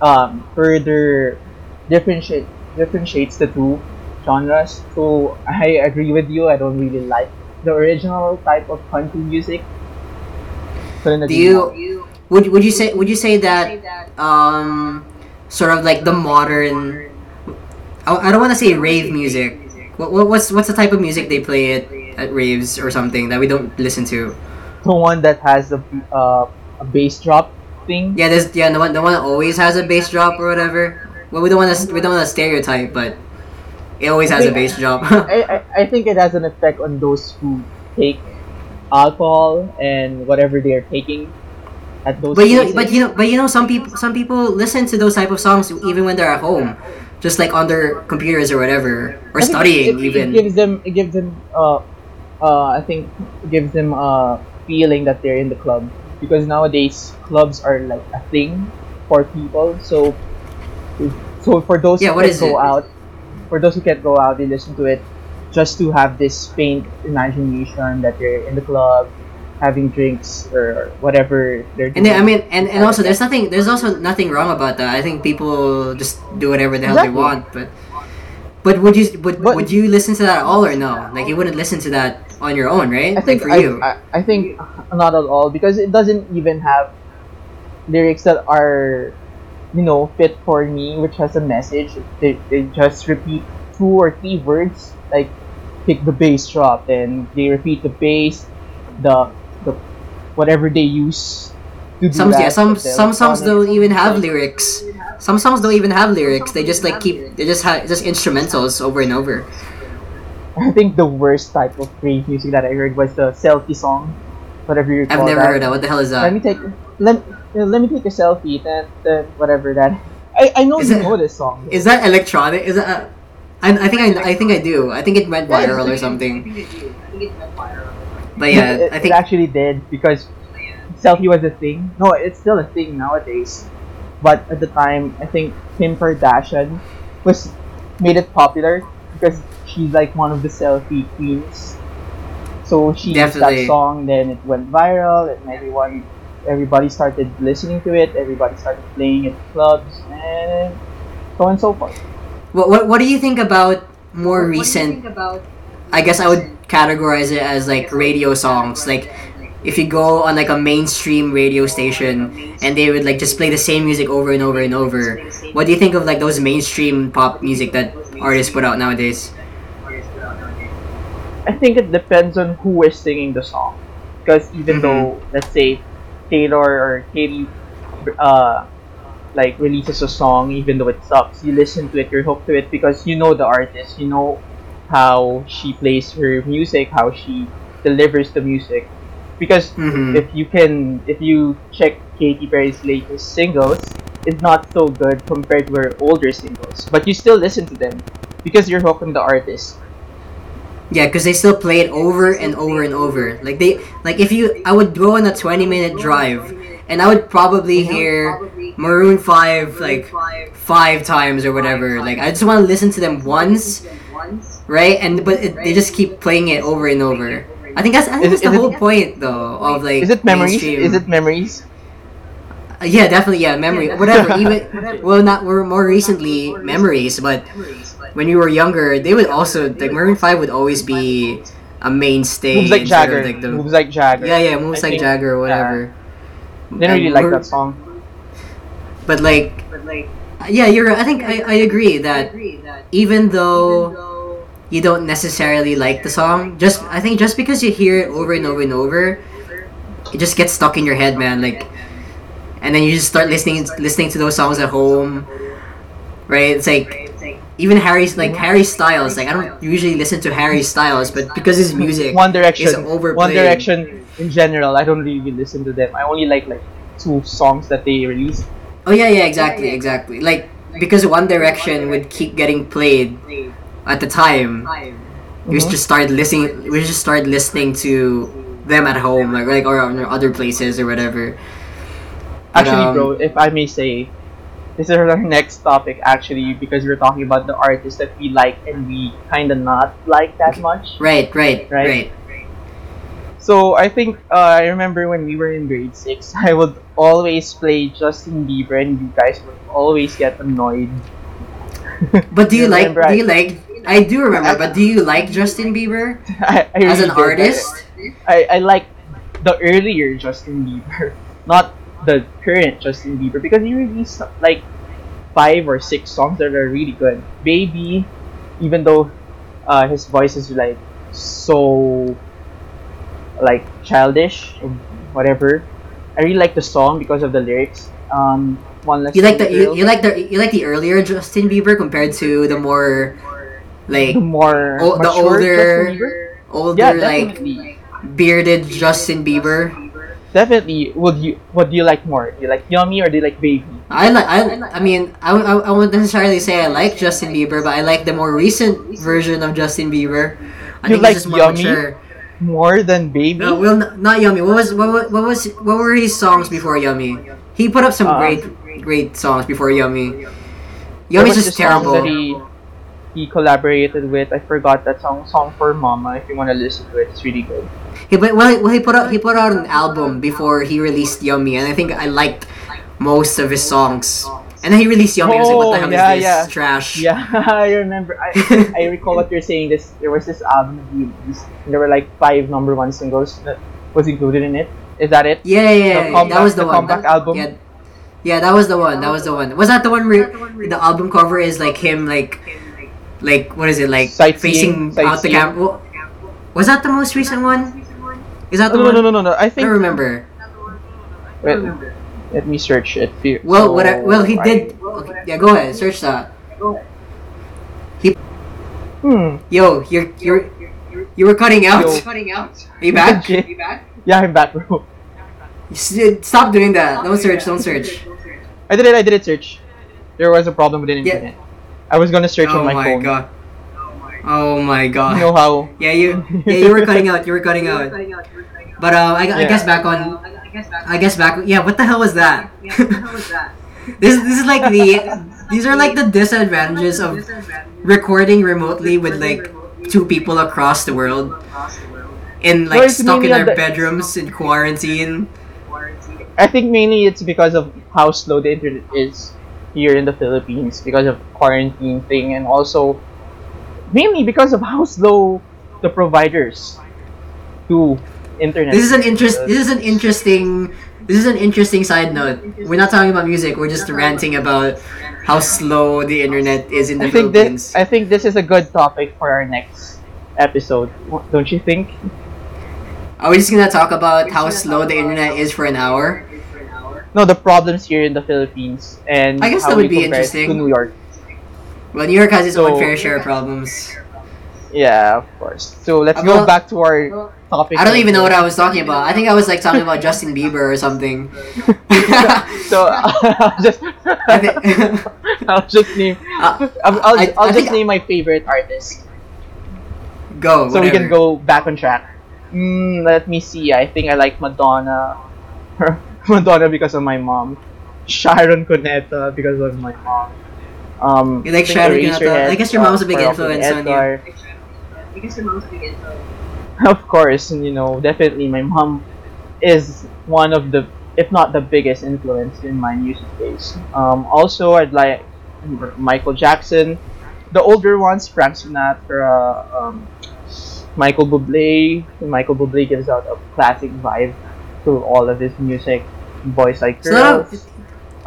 um further differentiate differentiates the two genres so I agree with you I don't really like the original type of country music Do you would would you say would you say that um sort of like the modern I, I don't want to say rave music. What, what what's what's the type of music they play at at raves or something that we don't listen to? the one that has a uh, a bass drop thing. Yeah, there's yeah the one the one that always has a bass drop or whatever. Well, we don't want to we don't want to stereotype, but it always has a bass drop. *laughs* I, *laughs* I, I think it has an effect on those who take alcohol and whatever they are taking at those. But you know, but you know, but you know, some people, some people listen to those type of songs even when they're at home, just like on their computers or whatever, or I studying it, even. It gives them. It gives them. Uh, uh, I think gives them a feeling that they're in the club because nowadays clubs are like a thing for people. So, so for those Yeah, who what is go it? out, for those who can't go out, they listen to it just to have this faint imagination that they're in the club, having drinks or whatever they're doing. And then, I mean, and, and also, there's nothing, there's also nothing wrong about that. I think people just do whatever the hell Exactly. they want, but, But would you would, But- would you listen to that at all or no? Like you wouldn't listen to that on your own, right? I think like for I, you. I, I think not at all because it doesn't even have lyrics that are you know fit for me which has a message they, they just repeat two or three words like pick the bass drop and they repeat the bass the the whatever they use to do some yeah, some some songs don't even have lyrics. Some songs don't even have lyrics. They just like keep they just have just instrumentals over and over. I think the worst type of rave music that I heard was the selfie song whatever you I've never that. heard that. What the hell is that? let me take let, uh, let me take a selfie then then whatever that I, I know Is you it- know this song Is that electronic? Is that? A, I, I think I, I think I do. I think it went Yeah, viral or it's- something. But yeah, it, I think it actually did because selfie was a thing no it's still a thing nowadays but at the time I think Kim Kardashian was made it popular because she's like one of the selfie queens so she used that song then it went viral and everyone everybody started listening to it everybody started playing at clubs and so on and so forth what, what what do you think about more recent? What about I guess I would categorize it as like radio songs. Like if you go on like a mainstream radio station and they would like just play the same music over and over and over. What do you think of like those mainstream pop music that artists put out nowadays? I think it depends on who is singing the song. Because even Mhm. though, let's say, Taylor or Katy, uh, like releases a song, even though it sucks, you listen to it, you're hooked to it because you know the artist, you know how she plays her music, how she delivers the music. Because Mm-hmm. if you can, if you check Katy Perry's latest singles, it's not so good compared to her older singles. But you still listen to them because you're hooked on the artist. Yeah, because they still play it over and over and over. Like they, like if you, I would go on a twenty minute drive, and I would probably hear Maroon Five like five times or whatever. Like I just want to listen to them once, right? And but it, they just keep playing it over and over. I think that's I think Is that's the is it- whole point though of like Is it memories? mainstream- Is it memories? Uh, yeah, definitely. Yeah, memory. Whatever. Even well, not we're more recently memories, but when you were younger, they would also like Maroon Five would always be a mainstay. Moves like sort of, Jagger. like, the- Moves like Jagger. yeah, yeah, moves I like think- Jagger or whatever. Didn't really like that song. But like, yeah, you're. I think I, I agree that even though you don't necessarily like the song, just I think just because you hear it over and over and over, it just gets stuck in your head, man. Like, and then you just start listening listening to those songs at home, right? It's like even Harry's like Harry Styles. Like I don't usually listen to Harry Styles, but because his music One Direction. is overplayed. One Direction in general, I don't really listen to them. I only like like two songs that they released. Oh yeah, yeah, exactly, exactly. Like because One Direction would keep getting played at the time, we just started listening. We just started listening to them at home, like like or on other places or whatever. But, Actually, um, bro, if I may say, this is our next topic actually because we're talking about the artists that we like and we kind of not like that much. Right, right, Right. right. So I think uh, I remember when we were in grade six, *laughs* I would always play Justin Bieber, and you guys would always get annoyed. But do you like? remember Do you like? I do remember, but do you like Justin Bieber I, *laughs* I as an really did. artist? I, I like the earlier Justin Bieber, *laughs* not the current Justin Bieber, because he released like five or six songs that are really good. Baby, even though uh, his voice is like so like childish or whatever, I really like the song because of the lyrics. Um, one less You like the you, you like the you like the earlier Justin Bieber compared to the more like the more oh, the older older Yeah, like bearded Justin Bieber. Definitely. Would you what do you like more? Do you like Yummy or do you like Baby? I like I, I mean I, I, I wouldn't necessarily say I like Justin Bieber, but I like the more recent version of Justin Bieber. I You think like it's more Yummy? mature. More than Baby? No, well, n- not Yummy. What was what, wa- what was what were his songs before Yummy? He put up some Uh, great great songs before Yummy. What Yummy's just terrible. That he, collaborated with. I forgot that song. Song for Mama. If you want to listen to it, it's really good. He but well, he- well he put out he put out an album before he released Yummy, and I think I liked most of his songs And then he released Yummy. I was like, what the Oh, hell yeah, is this? yeah. Trash. *laughs* Yeah, I remember. I, I recall what you're saying. This there was this album. that we released, and There were like five number one singles that was included in it. Is that it? Yeah, yeah, yeah. The yeah. that was the, the one. comeback album? Yeah, yeah, that was the one. That was the one. Was that the one where the album cover is like him, like, like what is it, like Sightseeing- facing out the sightseeing. camera? Was that the most recent one? Is that the No, one? no, no, no, no. I I think. don't remember. Wait, let me search it. Fe- Well, so, what? I, well, he I- did. Okay, yeah, go ahead. Search that. He. Hmm. Yo, you're you're you were cutting out. Yo. Cutting out. Are you back? *laughs* Legit. Yeah, I'm back, bro. Stop doing that. Don't search. Don't search. I did it. I did it. Search. There was a problem with the Yeah. Internet. I was gonna search Oh on my, Oh my phone. god. Oh my god. You know how? *laughs* Yeah, you yeah you were cutting out. You were cutting out. But uh, I, I guess back on. I guess back. Yeah, what the hell was that? Yeah, what the hell was that? *laughs* this this is like the these are like the disadvantages of recording remotely with like two people across the world in like it's stuck in mainly our bedrooms in quarantine. I think mainly it's because of how slow the internet is here in the Philippines because of quarantine thing and also mainly because of how slow the providers do internet. This is an interest. Uh, this is an interesting. This is an interesting side note. We're not talking about music. We're just ranting about how slow the internet is in the I think Philippines. this I think this is a good topic for our next episode. Don't you think? Are we just gonna talk about how slow the internet is for an hour? No, the problems here in the Philippines and I guess how that would be interesting. to New York. Well, New York has its So- own fair share of problems. Yeah, of course. So let's Well, go back to our topic. I don't even know what I was talking about. I think I was like talking about Justin Bieber or something. *laughs* so I'll just *laughs* *laughs* I'll just name Uh, I'll, I'll, I- I'll I just name my favorite artist Go. so we can go back on track. Mm, let me see. I think I like Madonna. Madonna because of my mom. Sharon Cuneta because of my mom. Um, You like I Sharon Cuneta? I guess your mom's a big uh, influence on you. Edgar. Of course, and you know, definitely my mom is one of the, if not the biggest influence in my music taste. Um, also, I'd like Michael Jackson, the older ones, Frank Sinatra, um, Michael Bublé. Michael Bublé gives out a classic vibe to all of his music. Boys Like So that- Girls.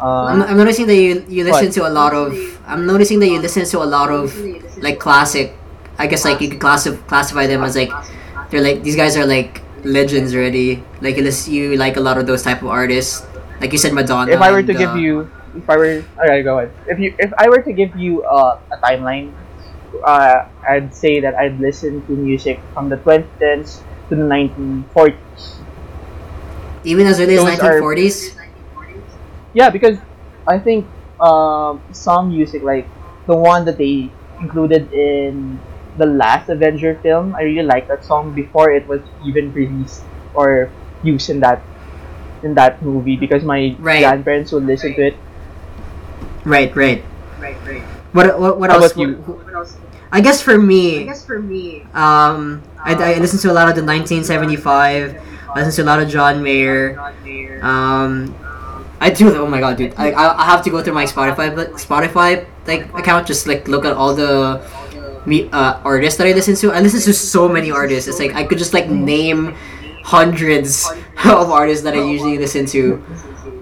I'm, I'm noticing that you you listen What? to a lot of. I'm noticing that you listen to a lot of like classic. I guess like you could classify classify them as like they're like these guys are like legends already. Like you listen, you like a lot of those type of artists. Like you said, Madonna. if I were to and, give uh, you, if I were, alright, go ahead. If you, if I were to give you uh, a timeline, uh, I'd say that I'd listen to music from the 2010s to the 1940s. Even as early as those are- 1940s. Yeah, because I think um, some music, like the one that they included in the last Avenger film, I really like that song before it was even released or used in that in that movie because my Right. grandparents would listen to it. Right, right. Right, right. What what what How else? about you? I guess for me, I guess for me, um, I, I listen to a lot of the 1975. I listen to a lot of John Mayer. Um, I do. Oh my god, dude! I I I have to go through my Spotify but Spotify like account just like look at all the me uh artists that I listen to. I listen to so many artists. It's like I could just like name hundreds *laughs* of artists that I usually listen to.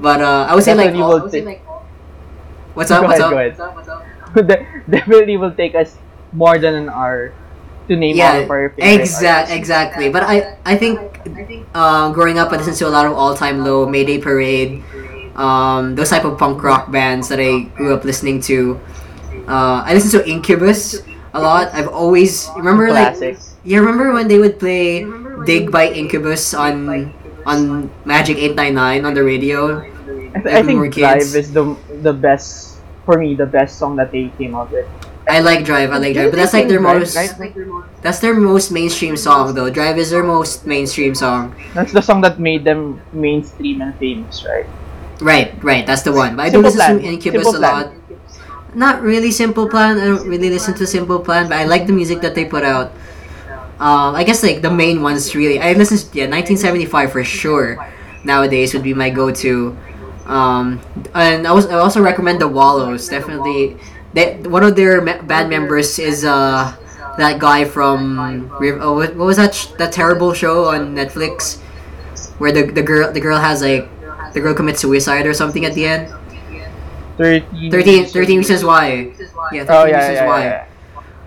But uh, I would say like all- will take- what's up? What's ahead, up? go ahead. *laughs* De- definitely will take us more than an hour to name all of our Yeah, favorite exact, artists. exactly. But I, I think, uh, growing up, I listened to a lot of All Time Low, Mayday Parade, um, those type of punk rock bands that I grew up listening to. Uh, I listened to Incubus a lot. I've always remember Classic. like, you remember when they would play "Dig" by Incubus on on Magic Eight Nine Nine on the radio. I, th- I we think Drive kids. is the the best for me, the best song that they came out with. I like Drive. I like Drive, but that's like their most. That's their most mainstream song though. Drive is their most mainstream song. That's the song that made them mainstream and famous, right? Right, right. That's the one. But I do listen to Incubus Simple a Plan. lot. Not really Simple Plan. I don't really listen to Simple Plan, but I like the music that they put out. Um, I guess like the main ones really. I listen. To, yeah, 1975 for sure. Nowadays would be my go-to. Um, and I was I also recommend the Wallows. Definitely, they, one of their me- band members is uh that guy from Riv- oh, what, what was that sh- that terrible show on Netflix where the the girl the girl has like the girl commits suicide or something at the end. 13, 13, 13 reasons why. Yeah, 13 Oh, yeah, reasons yeah, why. yeah.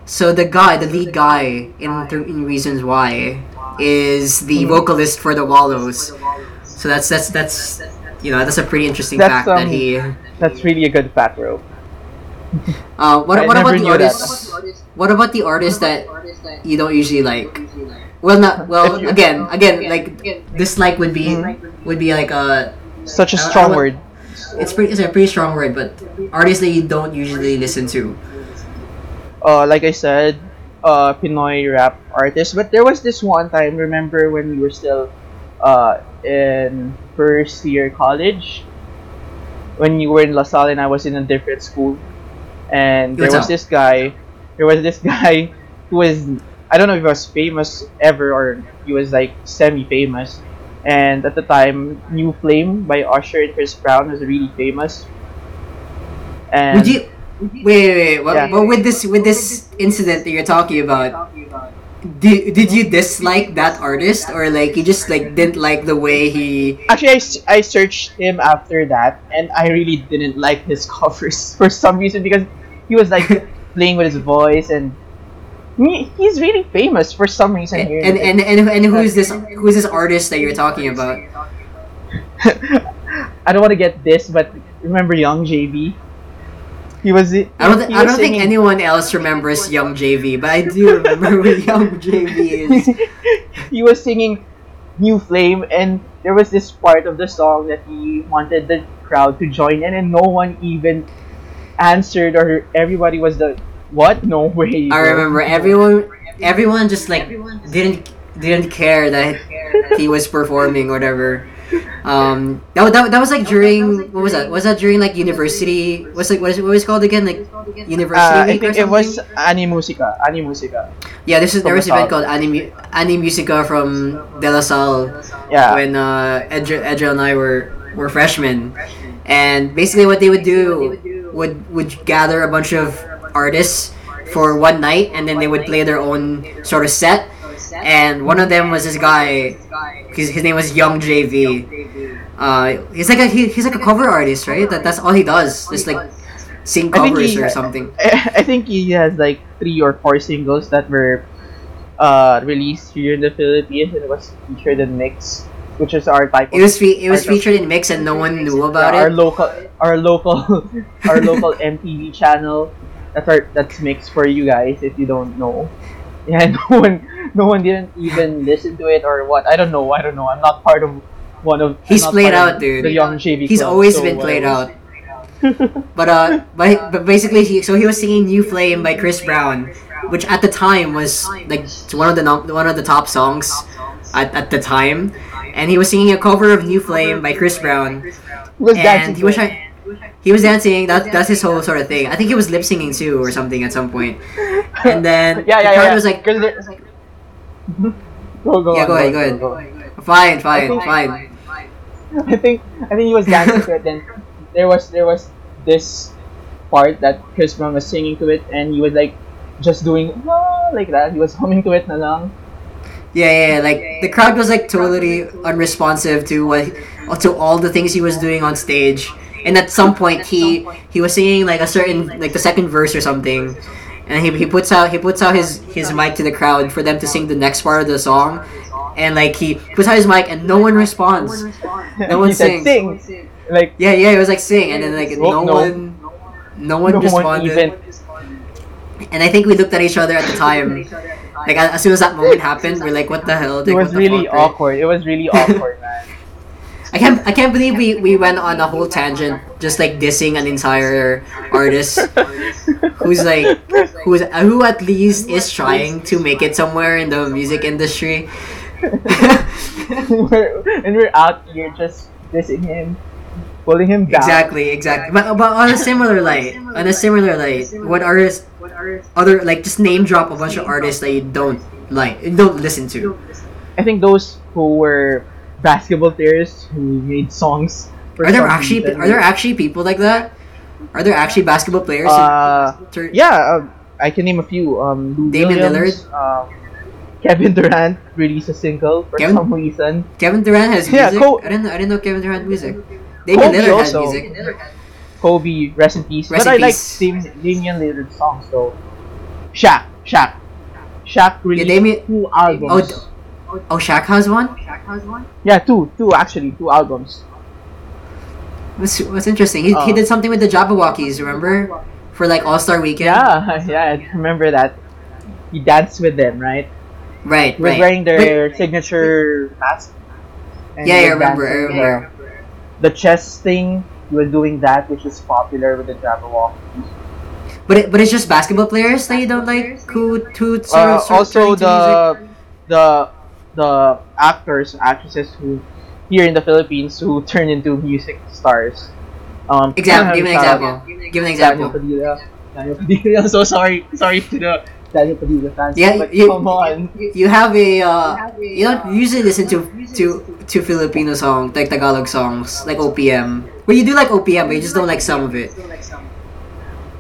So the guy, the lead guy in 13 Reasons Why, is the Mhm. vocalist for the Wallows. So that's that's that's you know that's a pretty interesting That's, fact that um, he. That's really a good fat rope. Uh, what what about the knew that. artists? What about the artists that you don't usually like? Well, not well. Again, again, like dislike would be Mhm. would be like a. Such a I- I strong would- word. It's pretty. It's a pretty strong word, but artists that you don't usually listen to. uh, like I said, uh, Pinoy rap artist. But there was this one time, remember when we were still uh, in first year college? When you were in La Salle and I was in a different school. And there was this guy, there was this *laughs* guy who was, I don't know if he was famous ever or he was like semi famous. And at the time, New Flame by Usher and Chris Brown was really famous. And Would you? Wait, wait, wait. Well, Yeah. well, with this with this incident that you're talking about, did, did you dislike that artist or like you just like didn't like the way he? Actually, I, I searched him after that, and I really didn't like his *laughs* covers for some reason because he was like *laughs* playing with his voice, and he's really famous for some reason. And here. and, and and and who's this who's this artist that you're talking about? *laughs* I don't want to get this, but remember Young JV? He was. He, I don't th- I don't think anyone else remembers Young JV, but I do remember who *laughs* Young JV is. he was singing New Flame, and there was this part of the song that he wanted the crowd to join in, and no one even answered, or everybody was the what? No way. I bro." remember everyone everyone just like didn't didn't care that he was performing or whatever. Um, that, that, that was like during what was that? Was that during like university? What's like what is it, what was it called again? Like university Uh, I think it was something? Ani Musica. Ani Musica. Yeah, this is there was an event called Ani Ani Musica from De La Salle Yeah. when uh, Edra, Edra and I were were freshmen, and basically what they would do would would gather a bunch of artists for one night, and then they would play their own sort of set. And one of them was this guy. His, his name was Young JV. Uh, he's like a he, he's like a cover artist, right? That that's all he does. Just like sing covers he- or something. *laughs* I think he has like three or four singles that were uh, released here in the Philippines and it was featured in Mix, which is our type of It was fe- it was featured in Mix, and no one knew about it. our local our local *laughs* our local MTV channel. That's our that's Mix for you guys if you don't know. Yeah, *laughs* no one no one didn't even listen to it or what. I don't know. I don't know. I'm not part of one of. He's played out, dude. The young JV. He's Club, always so, been played out. *laughs* But uh, but, but basically, he so he was singing "New Flame" by Chris Brown, which at the time was like one of the one of the top songs at, at the time, and he was singing a cover of "New Flame" by Chris Brown, was and he was trying. He was dancing. That that's his whole sort of thing. I think he was lip singing too, or something at some point. And *laughs* then yeah, the yeah, crowd yeah. was like, 'Cause there- *laughs* go, go Yeah, on, go ahead, go ahead. go on. "Fine, fine, think- fine." I think I think he was dancing to it. Then there was there was this part that Chris Brown was singing to it, and he was like just doing "Ah," like that. He was humming to it na lang. Yeah, yeah, yeah, like the crowd was like totally unresponsive to what to all the things he was doing on stage. And at some point he he was singing like a certain like the second verse or something. And he, he puts out he puts out his his mic to the crowd for them to sing the next part of the song. And like he puts out his mic and no one responds. No one sings. sing. Like Yeah, yeah, it was like sing and then like no, no. one no one no one responded. even. And I think we looked at each other at the time. Like as soon as that moment happened, we're like, "What the hell?" It was really awkward. It was really awkward, man. I can't I can't believe we, we went on a whole tangent just like dissing an entire artist who's like who's who at least is trying to make it somewhere in the music industry. *laughs* we're, and we're out here just dissing him, pulling him down. exactly, exactly. But but on a similar light, on a similar light, what artists other like just name drop a bunch of artists that you don't like, you don't listen to. I think those who were basketball players who made songs for Are there actually are there actually people like that? Are there actually basketball players? who Uh, turn- yeah, uh, I can name a few. Um, Damian Williams, um, Kevin Durant released a single for Kevin- some reason. Kevin Durant has Yeah, music. Co- I didn't I didn't know Kevin Durant music. Damian Kobe Lillard has also. music. Kobe, rest in peace. Rest but in I like. Dam- Damian Lillard's songs though. Shaq, Shaq, Shaq released Damian- two albums. Oh, Oh, Shaq has one. yeah, two, two actually, two albums. What's, what's interesting? He, he Oh. did something with the Jabbawockeez. Remember, for like All Star Weekend. Yeah, *laughs* yeah, I remember that. He danced with them, right? Right. He was right. wearing their signature mask. Yeah, I remember, I remember. The, the chess thing, he was doing that, which is popular with the Jabberwock. But it, but it's just basketball players that you don't like. Who who Uh, of sort of also, the the the actors, and actresses who here in the Philippines who *laughs* turn into music stars. Um, example. Give an example. Give an example. Daniel. Padilla. Daniel Padilla. *laughs* I'm so sorry. Sorry to the Daniel Padilla fans. Yeah, but you- come on. You have a uh, you don't usually listen to to to Filipino songs like Tagalog songs like OPM. Well, you do like OPM, but you just don't like some of it.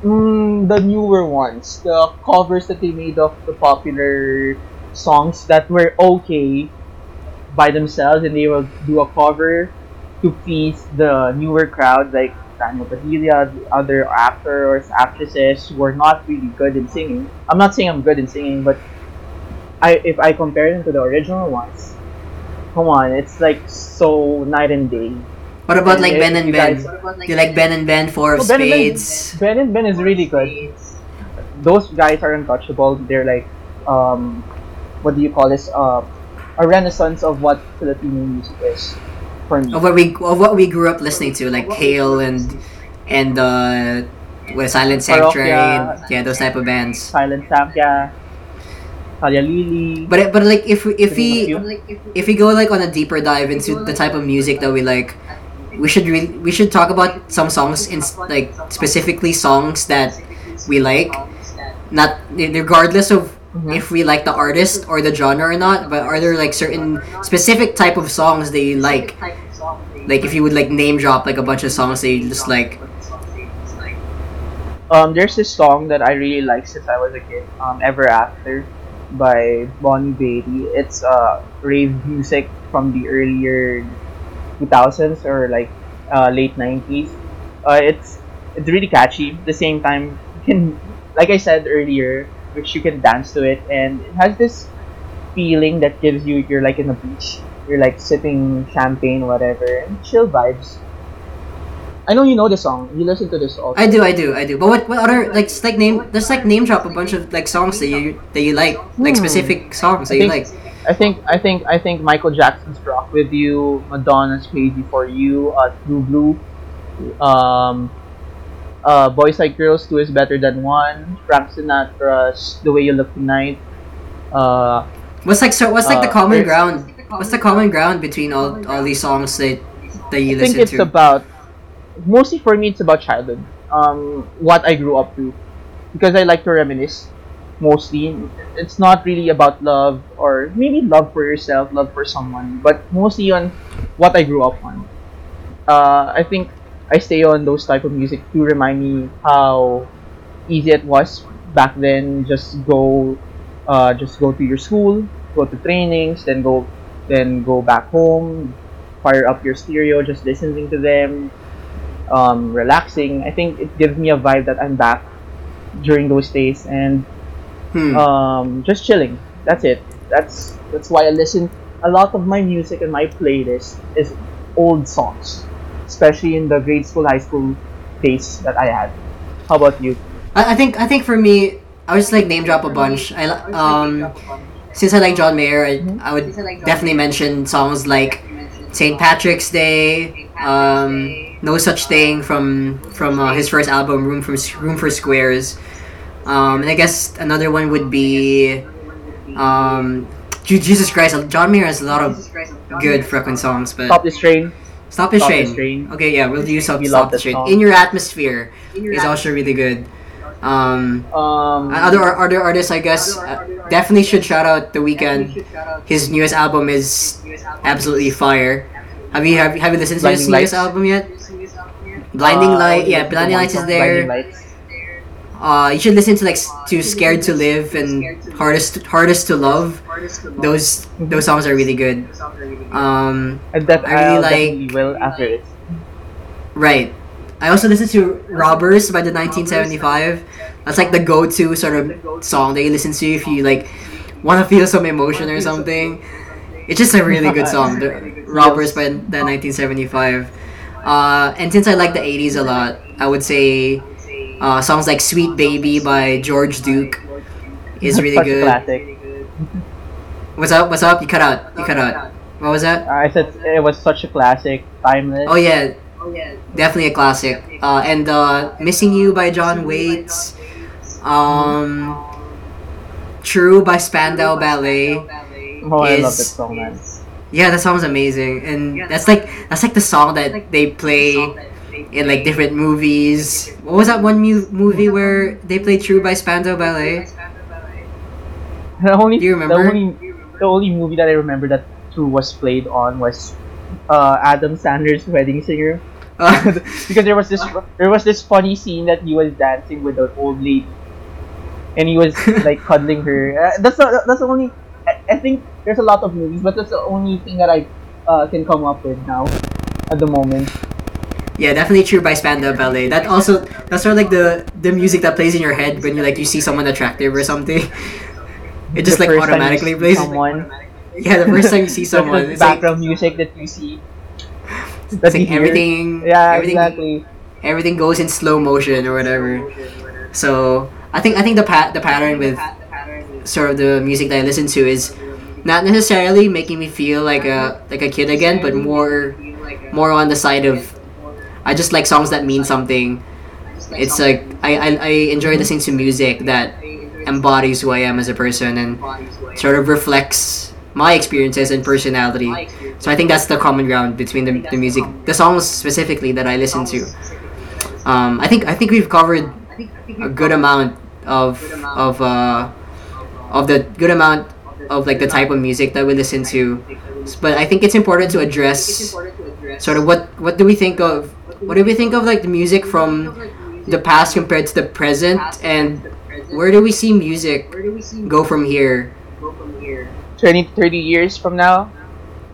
Mm, the newer ones, the covers that they made of the popular songs that were okay by themselves, and they will do a cover to please the newer crowd, like Daniel Padilla, the other actors, actresses who are not really good in singing. I'm not saying I'm good in singing, but I if I compare them to the original ones, come on, it's like so night and day. What about And like Ben and Ben? guys- Do you like Ben and Ben, Four of Oh, Ben and Ben. Spades? Ben and Ben is really good. Those guys are untouchable. They're like, um, what do you call this? Uh, a renaissance of what Filipino music is for me. Of what we of what we grew up listening to, like Kale and and uh, with Silent Sanctuary, Parokya. and, yeah, those type of bands. Silent Samya, Talia Lili. But but like if we- if To we if we go like on a deeper dive into the type of music that we like, we should really we should talk about some songs in like specifically songs that we like, not regardless of Mhm. if we like the artist or the genre or not. But are there like certain specific type of songs that you like? Like if you would like name drop like a bunch of songs that you just like. Um, there's this song that I really like since I was a kid. Um, Ever After by Bonnie Bailey. It's uh rave music from the earlier 2000s or like uh, late 90s. Uh, it's it's really catchy. At the same time, you *laughs* can like I said earlier, which you can dance to it, and it has this feeling that gives you you're like in a beach. You're like sipping champagne, whatever, and chill vibes. I know you know the song. You listen to this also. I do, I do, I do. But what, what other like just like name? Just like name drop a bunch of like songs that you that you like, like Hmm. specific songs that I you think- like. I think I think I think Michael Jackson's "Rock with You," Madonna's "Crazy for You," uh, "Blue Blue," um, uh, "Boys Like Girls," "Two is Better Than One," Frank Sinatra's "The Way You Look Tonight." Uh, What's like so? What's like the Uh, common ground? What's the common ground between all all these songs that that you I listen to? I think it's to? about mostly for me. It's about childhood, um, what I grew up to, because I like to reminisce. Mostly, it's not really about love or maybe love for yourself, love for someone, but mostly on what I grew up on. Uh, I think I stay on those type of music to remind me how easy it was back then. Just go, uh, just go to your school, go to trainings, then go, then go back home, fire up your stereo, just listening to them, um, relaxing. I think it gives me a vibe that I'm back during those days and Hmm. um, just chilling. That's it. That's that's why I listen. A lot of my music and my playlist is old songs, especially in the grade school, high school days that I had. How about you? I, I think I think for me, I would just like name drop a bunch. I um since I like John Mayer, I, I would definitely mention songs like St. Patrick's Day, um, No Such Thing from from uh, his first album, Room for Room for Squares. Um, and I guess another one would be, um, Jesus Christ. John Mayer has a lot of good freaking songs, but Stop this train. Stop This Stop Train. Train. Okay, yeah, we'll use Stop, We Stop Train. song. In Your Atmosphere is also really good. Um, Um, other other artists, I guess, uh, definitely should shout out The Weeknd. His newest album is absolutely fire. Have you have, have you listened to his newest album yet? Blinding Uh, Light, yeah, Blinding Lights is there. Uh, you should listen to like to Scared to Live and Hardest Hardest to Love. Those those songs are really good. Um, And that I really like- will after this. right. I also listen to Robbers by the 1975. That's like the go-to sort of song that you listen to if you like want to feel some emotion or something. It's just a really good *laughs* song. The Robbers by the 1975. Uh, and since I like the 80s a lot, I would say uh, songs like Sweet Baby by George Duke is really good. classic. What's up? What's up? You cut out. You cut out. What was that? I said it was such a classic, timeless. Oh yeah, definitely a classic. Uh, and uh, "Missing You" by John Waite. Um, "True" by Spandau Ballet. Oh, I love is- that song, man. Yeah, that song's amazing, and that's like that's like the song that they play in like different movies. What was that one mu- movie where they played "True" by Spandau Ballet? The only, Do you remember? The only, the only movie that I remember that True was played on was uh, Adam Sandler's Wedding Singer. Uh, *laughs* because there was this there was this funny scene that he was dancing with an old lady, and he was *laughs* like cuddling her. Uh, that's the, that's the only. I, I think there's a lot of movies, but that's the only thing that I uh, can come up with now, at the moment. Yeah, definitely True by Spandau Ballet. That also that's sort of like the the music that plays in your head when you like you see someone attractive or something. *laughs* It just The like first time you automatically plays. Someone, *laughs* Yeah, the first time you see *laughs* someone, the it's like, background music that you see. that like everything, Yeah, everything, exactly. everything goes in slow motion or whatever. So I think I think the pat the pattern with sort of the music that I listen to is not necessarily making me feel like a like a kid again, but more more on the side of I just like songs that mean something. It's like I, I, I enjoy listening to music that embodies who I am as a person and sort of reflects my experiences and personality. So I think that's the common ground between the, the music, the songs specifically that I listen to. Um, I think I think we've covered a good amount of of uh, of the good amount of like the type of music that we listen to. But I think it's important to address sort of what what do we think of what do we think of like the music from the past compared to the present? And where do we see music go from here? 20, 30 years from now,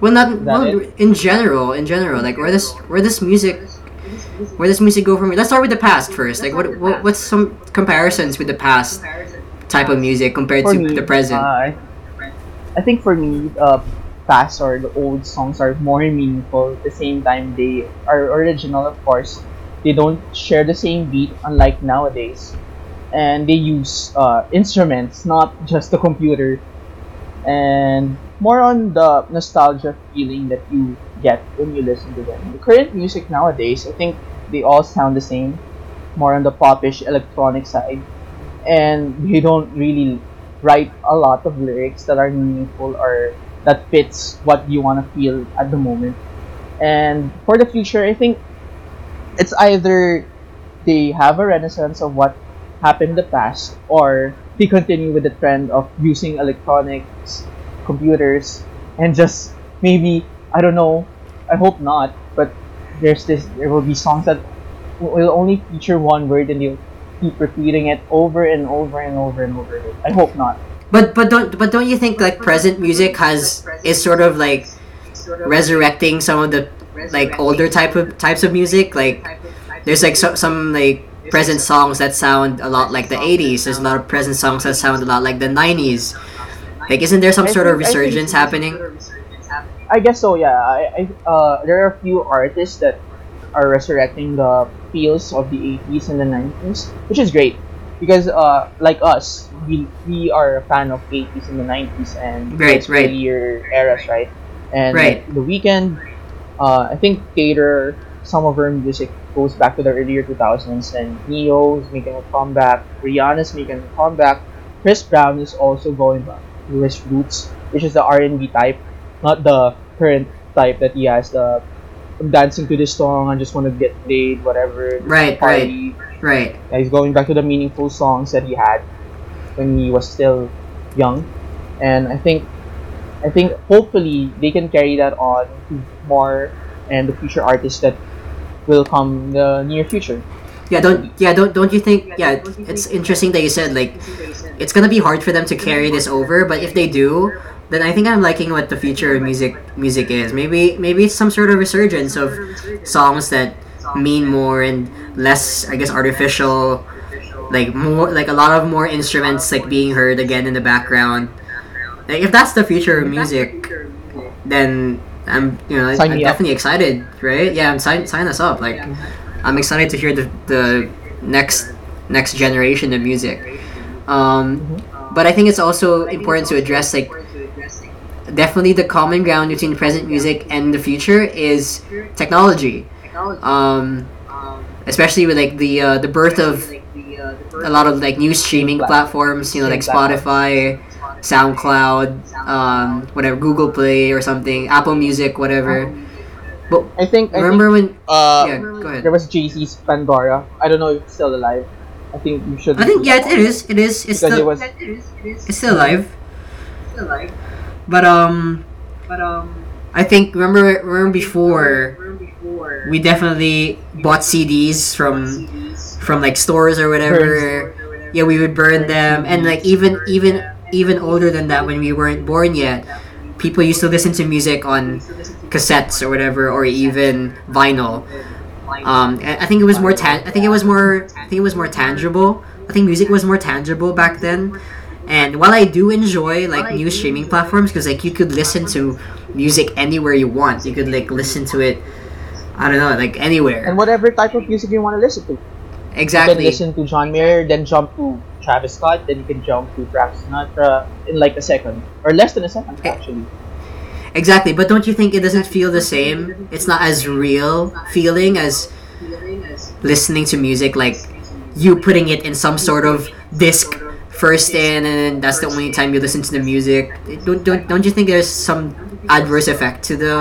well not well, in general in general like where this where this music where does music go from here? Let's start with the past first. Like what, what what's some comparisons with the past type of music compared for to me, the present? Uh, I think for me, uh, past or the old songs are more meaningful. At the same time, they are original, of course. They don't share the same beat, unlike nowadays, and they use uh, instruments, not just the computer, and more on the nostalgia feeling that you get when you listen to them. The current music nowadays, I think they all sound the same, more on the popish electronic side, and they don't really write a lot of lyrics that are meaningful or that fits what you want to feel at the moment. And for the future, I think it's either they have a renaissance of what happened in the past or they continue with the trend of using electronics, computers, and just maybe, I don't know, I hope not, but there's this, there will be songs that will only feature one word and they'll keep repeating it over and over and over and over again. I hope not. But but don't but don't you think like present music has is sort of like resurrecting some of the like older type of types of music? Like there's like so, some like present songs that sound a lot like the 80s there's a lot of present songs that sound a lot like the 90s like isn't there some sort of think- I think- resurgence happening? I guess so. Yeah. I, I uh, there are a few artists that are resurrecting the feels of the 80s and the 90s, which is great because uh, like us, we, we are a fan of 80s and the 90s and Right, those right. earlier eras, right? And Right. like, the Weeknd, uh, I think Tater, some of her music goes back to the earlier 2000s, and Ne-Yo is making a comeback. Rihanna's making a comeback. Chris Brown is also going back to his roots, which is the R&B type, not the current type that he has. The I'm dancing to this song, I just want to get laid, whatever. Right, party. right Yeah, he's going back to the meaningful songs that he had when he was still young, and I think, I think hopefully they can carry that on to more and the future artists that will come in the near future. Yeah, don't yeah don't don't you think yeah it's interesting that you said like it's gonna be hard for them to carry this over, but if they do, then I think I'm liking what the future of music music is. Maybe maybe it's some sort of resurgence of songs that mean more and less I guess artificial like more like a lot of more instruments like being heard again in the background. Like if that's the future of music, then I'm you know Sign I'm me up. definitely excited, right? Yeah, I'm sign sign us up. Like I'm excited to hear the the next next generation of music. Um, but I think it's also important to address like definitely the common ground between present music and the future is technology. Um, especially with like the uh, the birth of a lot of like new streaming platforms, you know, like Spotify, SoundCloud, um, whatever, Google Play or something, Apple Music, whatever. But I think I remember when? uh, yeah, go ahead. there was Jay Z's Pandora. I don't know if it's still alive. I think you should. I think yeah, it is. It is. It's because it still was it's still alive. But um, But um, I think remember remember before we definitely bought CDs from from like stores or whatever. Yeah, we would burn them, and like even even even older than that, when we weren't born yet, people used to listen to music on cassettes or whatever, or even vinyl. Um, I think it was more tan. I think it was more. I think it was more tangible. I think music was more tangible back then. And while I do enjoy like new streaming platforms, because like you could listen to music anywhere you want, you could like listen to it. I don't know, like anywhere. and whatever type of music you want to listen to. You can Exactly. listen to John Mayer, then jump to Travis Scott, then you can jump to Frank Sinatra in like a second or less than a second Eh, actually. Exactly. But don't you think it doesn't feel the same? It's not as real feeling as listening to music like you putting it in some sort of disc first in and that's the only time you listen to the music. Don't don't, don't you think there's some adverse effect to the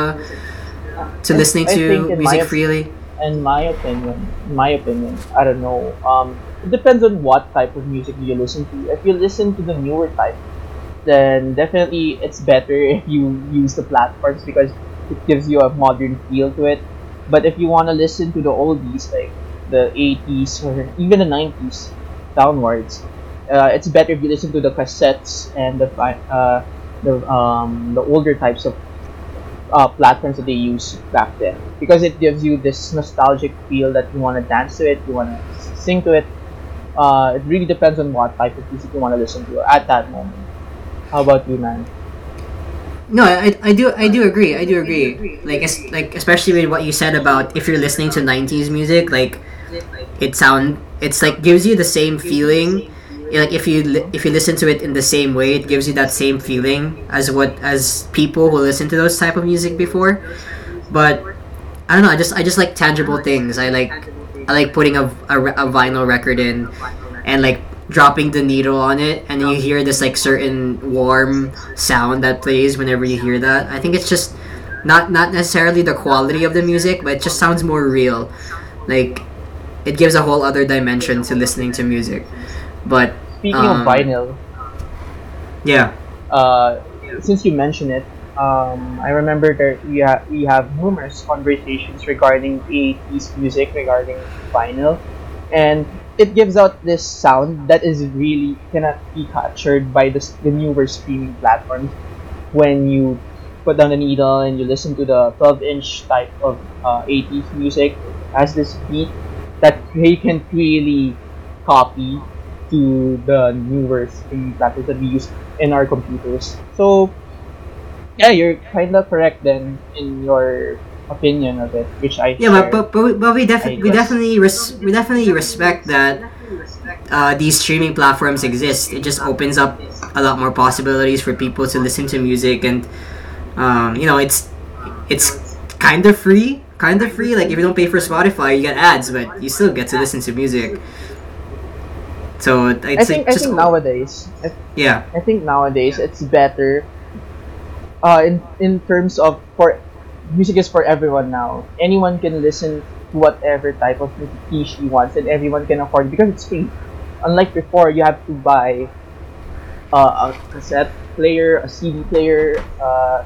to listening I to music my- freely? In my opinion, my opinion, I don't know. Um, it depends on what type of music you listen to. If you listen to the newer type, then definitely it's better *laughs* if you use the platforms because it gives you a modern feel to it. But if you want to listen to the oldies like the 80s or even the 90s downwards, uh, it's better if you listen to the cassettes and the uh, the um, the older types of uh, platforms that they use back then because it gives you this nostalgic feel that you want to dance to it, you want to sing to it. Uh, it really depends on what type of music you want to listen to at that moment. How about you, man? No, I, I do I do agree. I do agree. Like es- like especially with what you said about if you're listening to 90s music, like it sound it's like gives you the same feeling. Like if you if you listen to it in the same way, it gives you that same feeling as what as people who listen to those type of music before. But I don't know. I just I just like tangible things. I like I like putting a, a, a vinyl record in and like dropping the needle on it and you hear this like certain warm sound that plays whenever you hear that i think it's just not not necessarily the quality of the music but it just sounds more real like it gives a whole other dimension to listening to music but Speaking Um, of vinyl, yeah. uh, since you mentioned it, um, I remember that we, ha- we have numerous conversations regarding 80s music, regarding vinyl, and it gives out this sound that is really cannot be captured by the, the newer streaming platforms. When you put down the needle and you listen to the 12 inch type of uh, 80s music has this beat that they can really copy to the newer streaming platforms that we use in our computers. So, yeah, you're kind of correct then in your opinion of it, which I yeah share. but but, but, we- but we, defi- we definitely res- we definitely respect that uh, these streaming platforms exist it just opens up a lot more possibilities for people to listen to music and um, you know it's it's kind of free kind of free like if you don't pay for spotify you get ads but you still get to listen to music so it's I think I think nowadays, I, yeah I think nowadays it's better. Uh, in in terms of for music is for everyone now. Anyone can listen to whatever type of music he she wants, and everyone can afford it because it's free. Unlike before, you have to buy uh, a cassette player, a CD player, uh,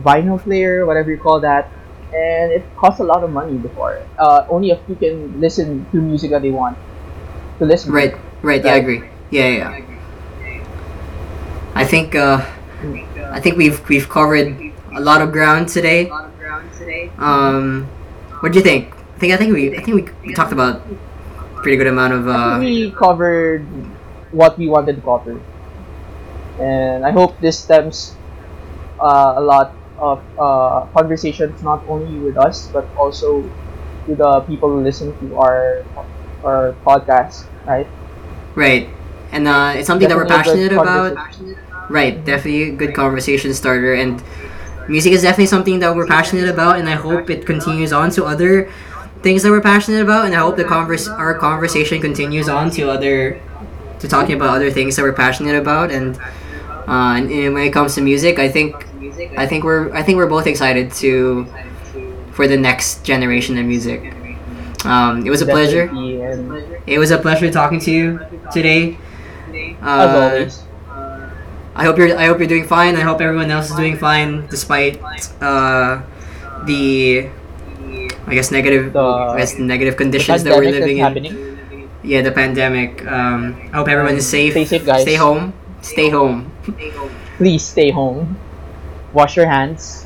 vinyl player, whatever you call that, and it costs a lot of money before. Uh, only a few can listen to music that they want to listen. to. Right. Yeah, I agree. Yeah, yeah. I think uh, I think we've we've covered a lot of ground today. Um, what do you think? I think I think we I think we, we talked about pretty good amount of I uh, think we covered what we wanted to cover, and I hope this stems uh, a lot of uh, conversations not only with us but also to the people who listen to our our podcast. Right? Right, and uh, it's something that we're Definitely passionate about. Right, definitely a good conversation starter, and music is definitely something that we're passionate about, and I hope it continues on to other things that we're passionate about, and I hope the converse our conversation continues on to other to talking about other things that we're passionate about, and uh, and, and when it comes to music, I think I think we're I think we're both excited to for the next generation of music. Um, it was a pleasure. It was a pleasure talking to you today. Uh, I hope you're I hope you're doing fine. I hope everyone else is doing fine despite uh, the I guess negative The- I guess negative conditions that we're living in. happening. Yeah, the pandemic. Um, I hope everyone is safe. Stay safe, guys. Stay home. Stay home. Please stay home. Wash your hands.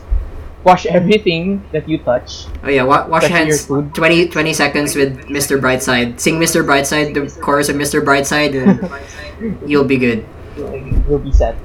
Wash everything that you touch. Oh yeah, wa- wash hands. food. 20, 20 seconds with Mr. Brightside. Sing Mr. Brightside, the chorus of Mr. Brightside, and *laughs* you'll be good. You'll be set.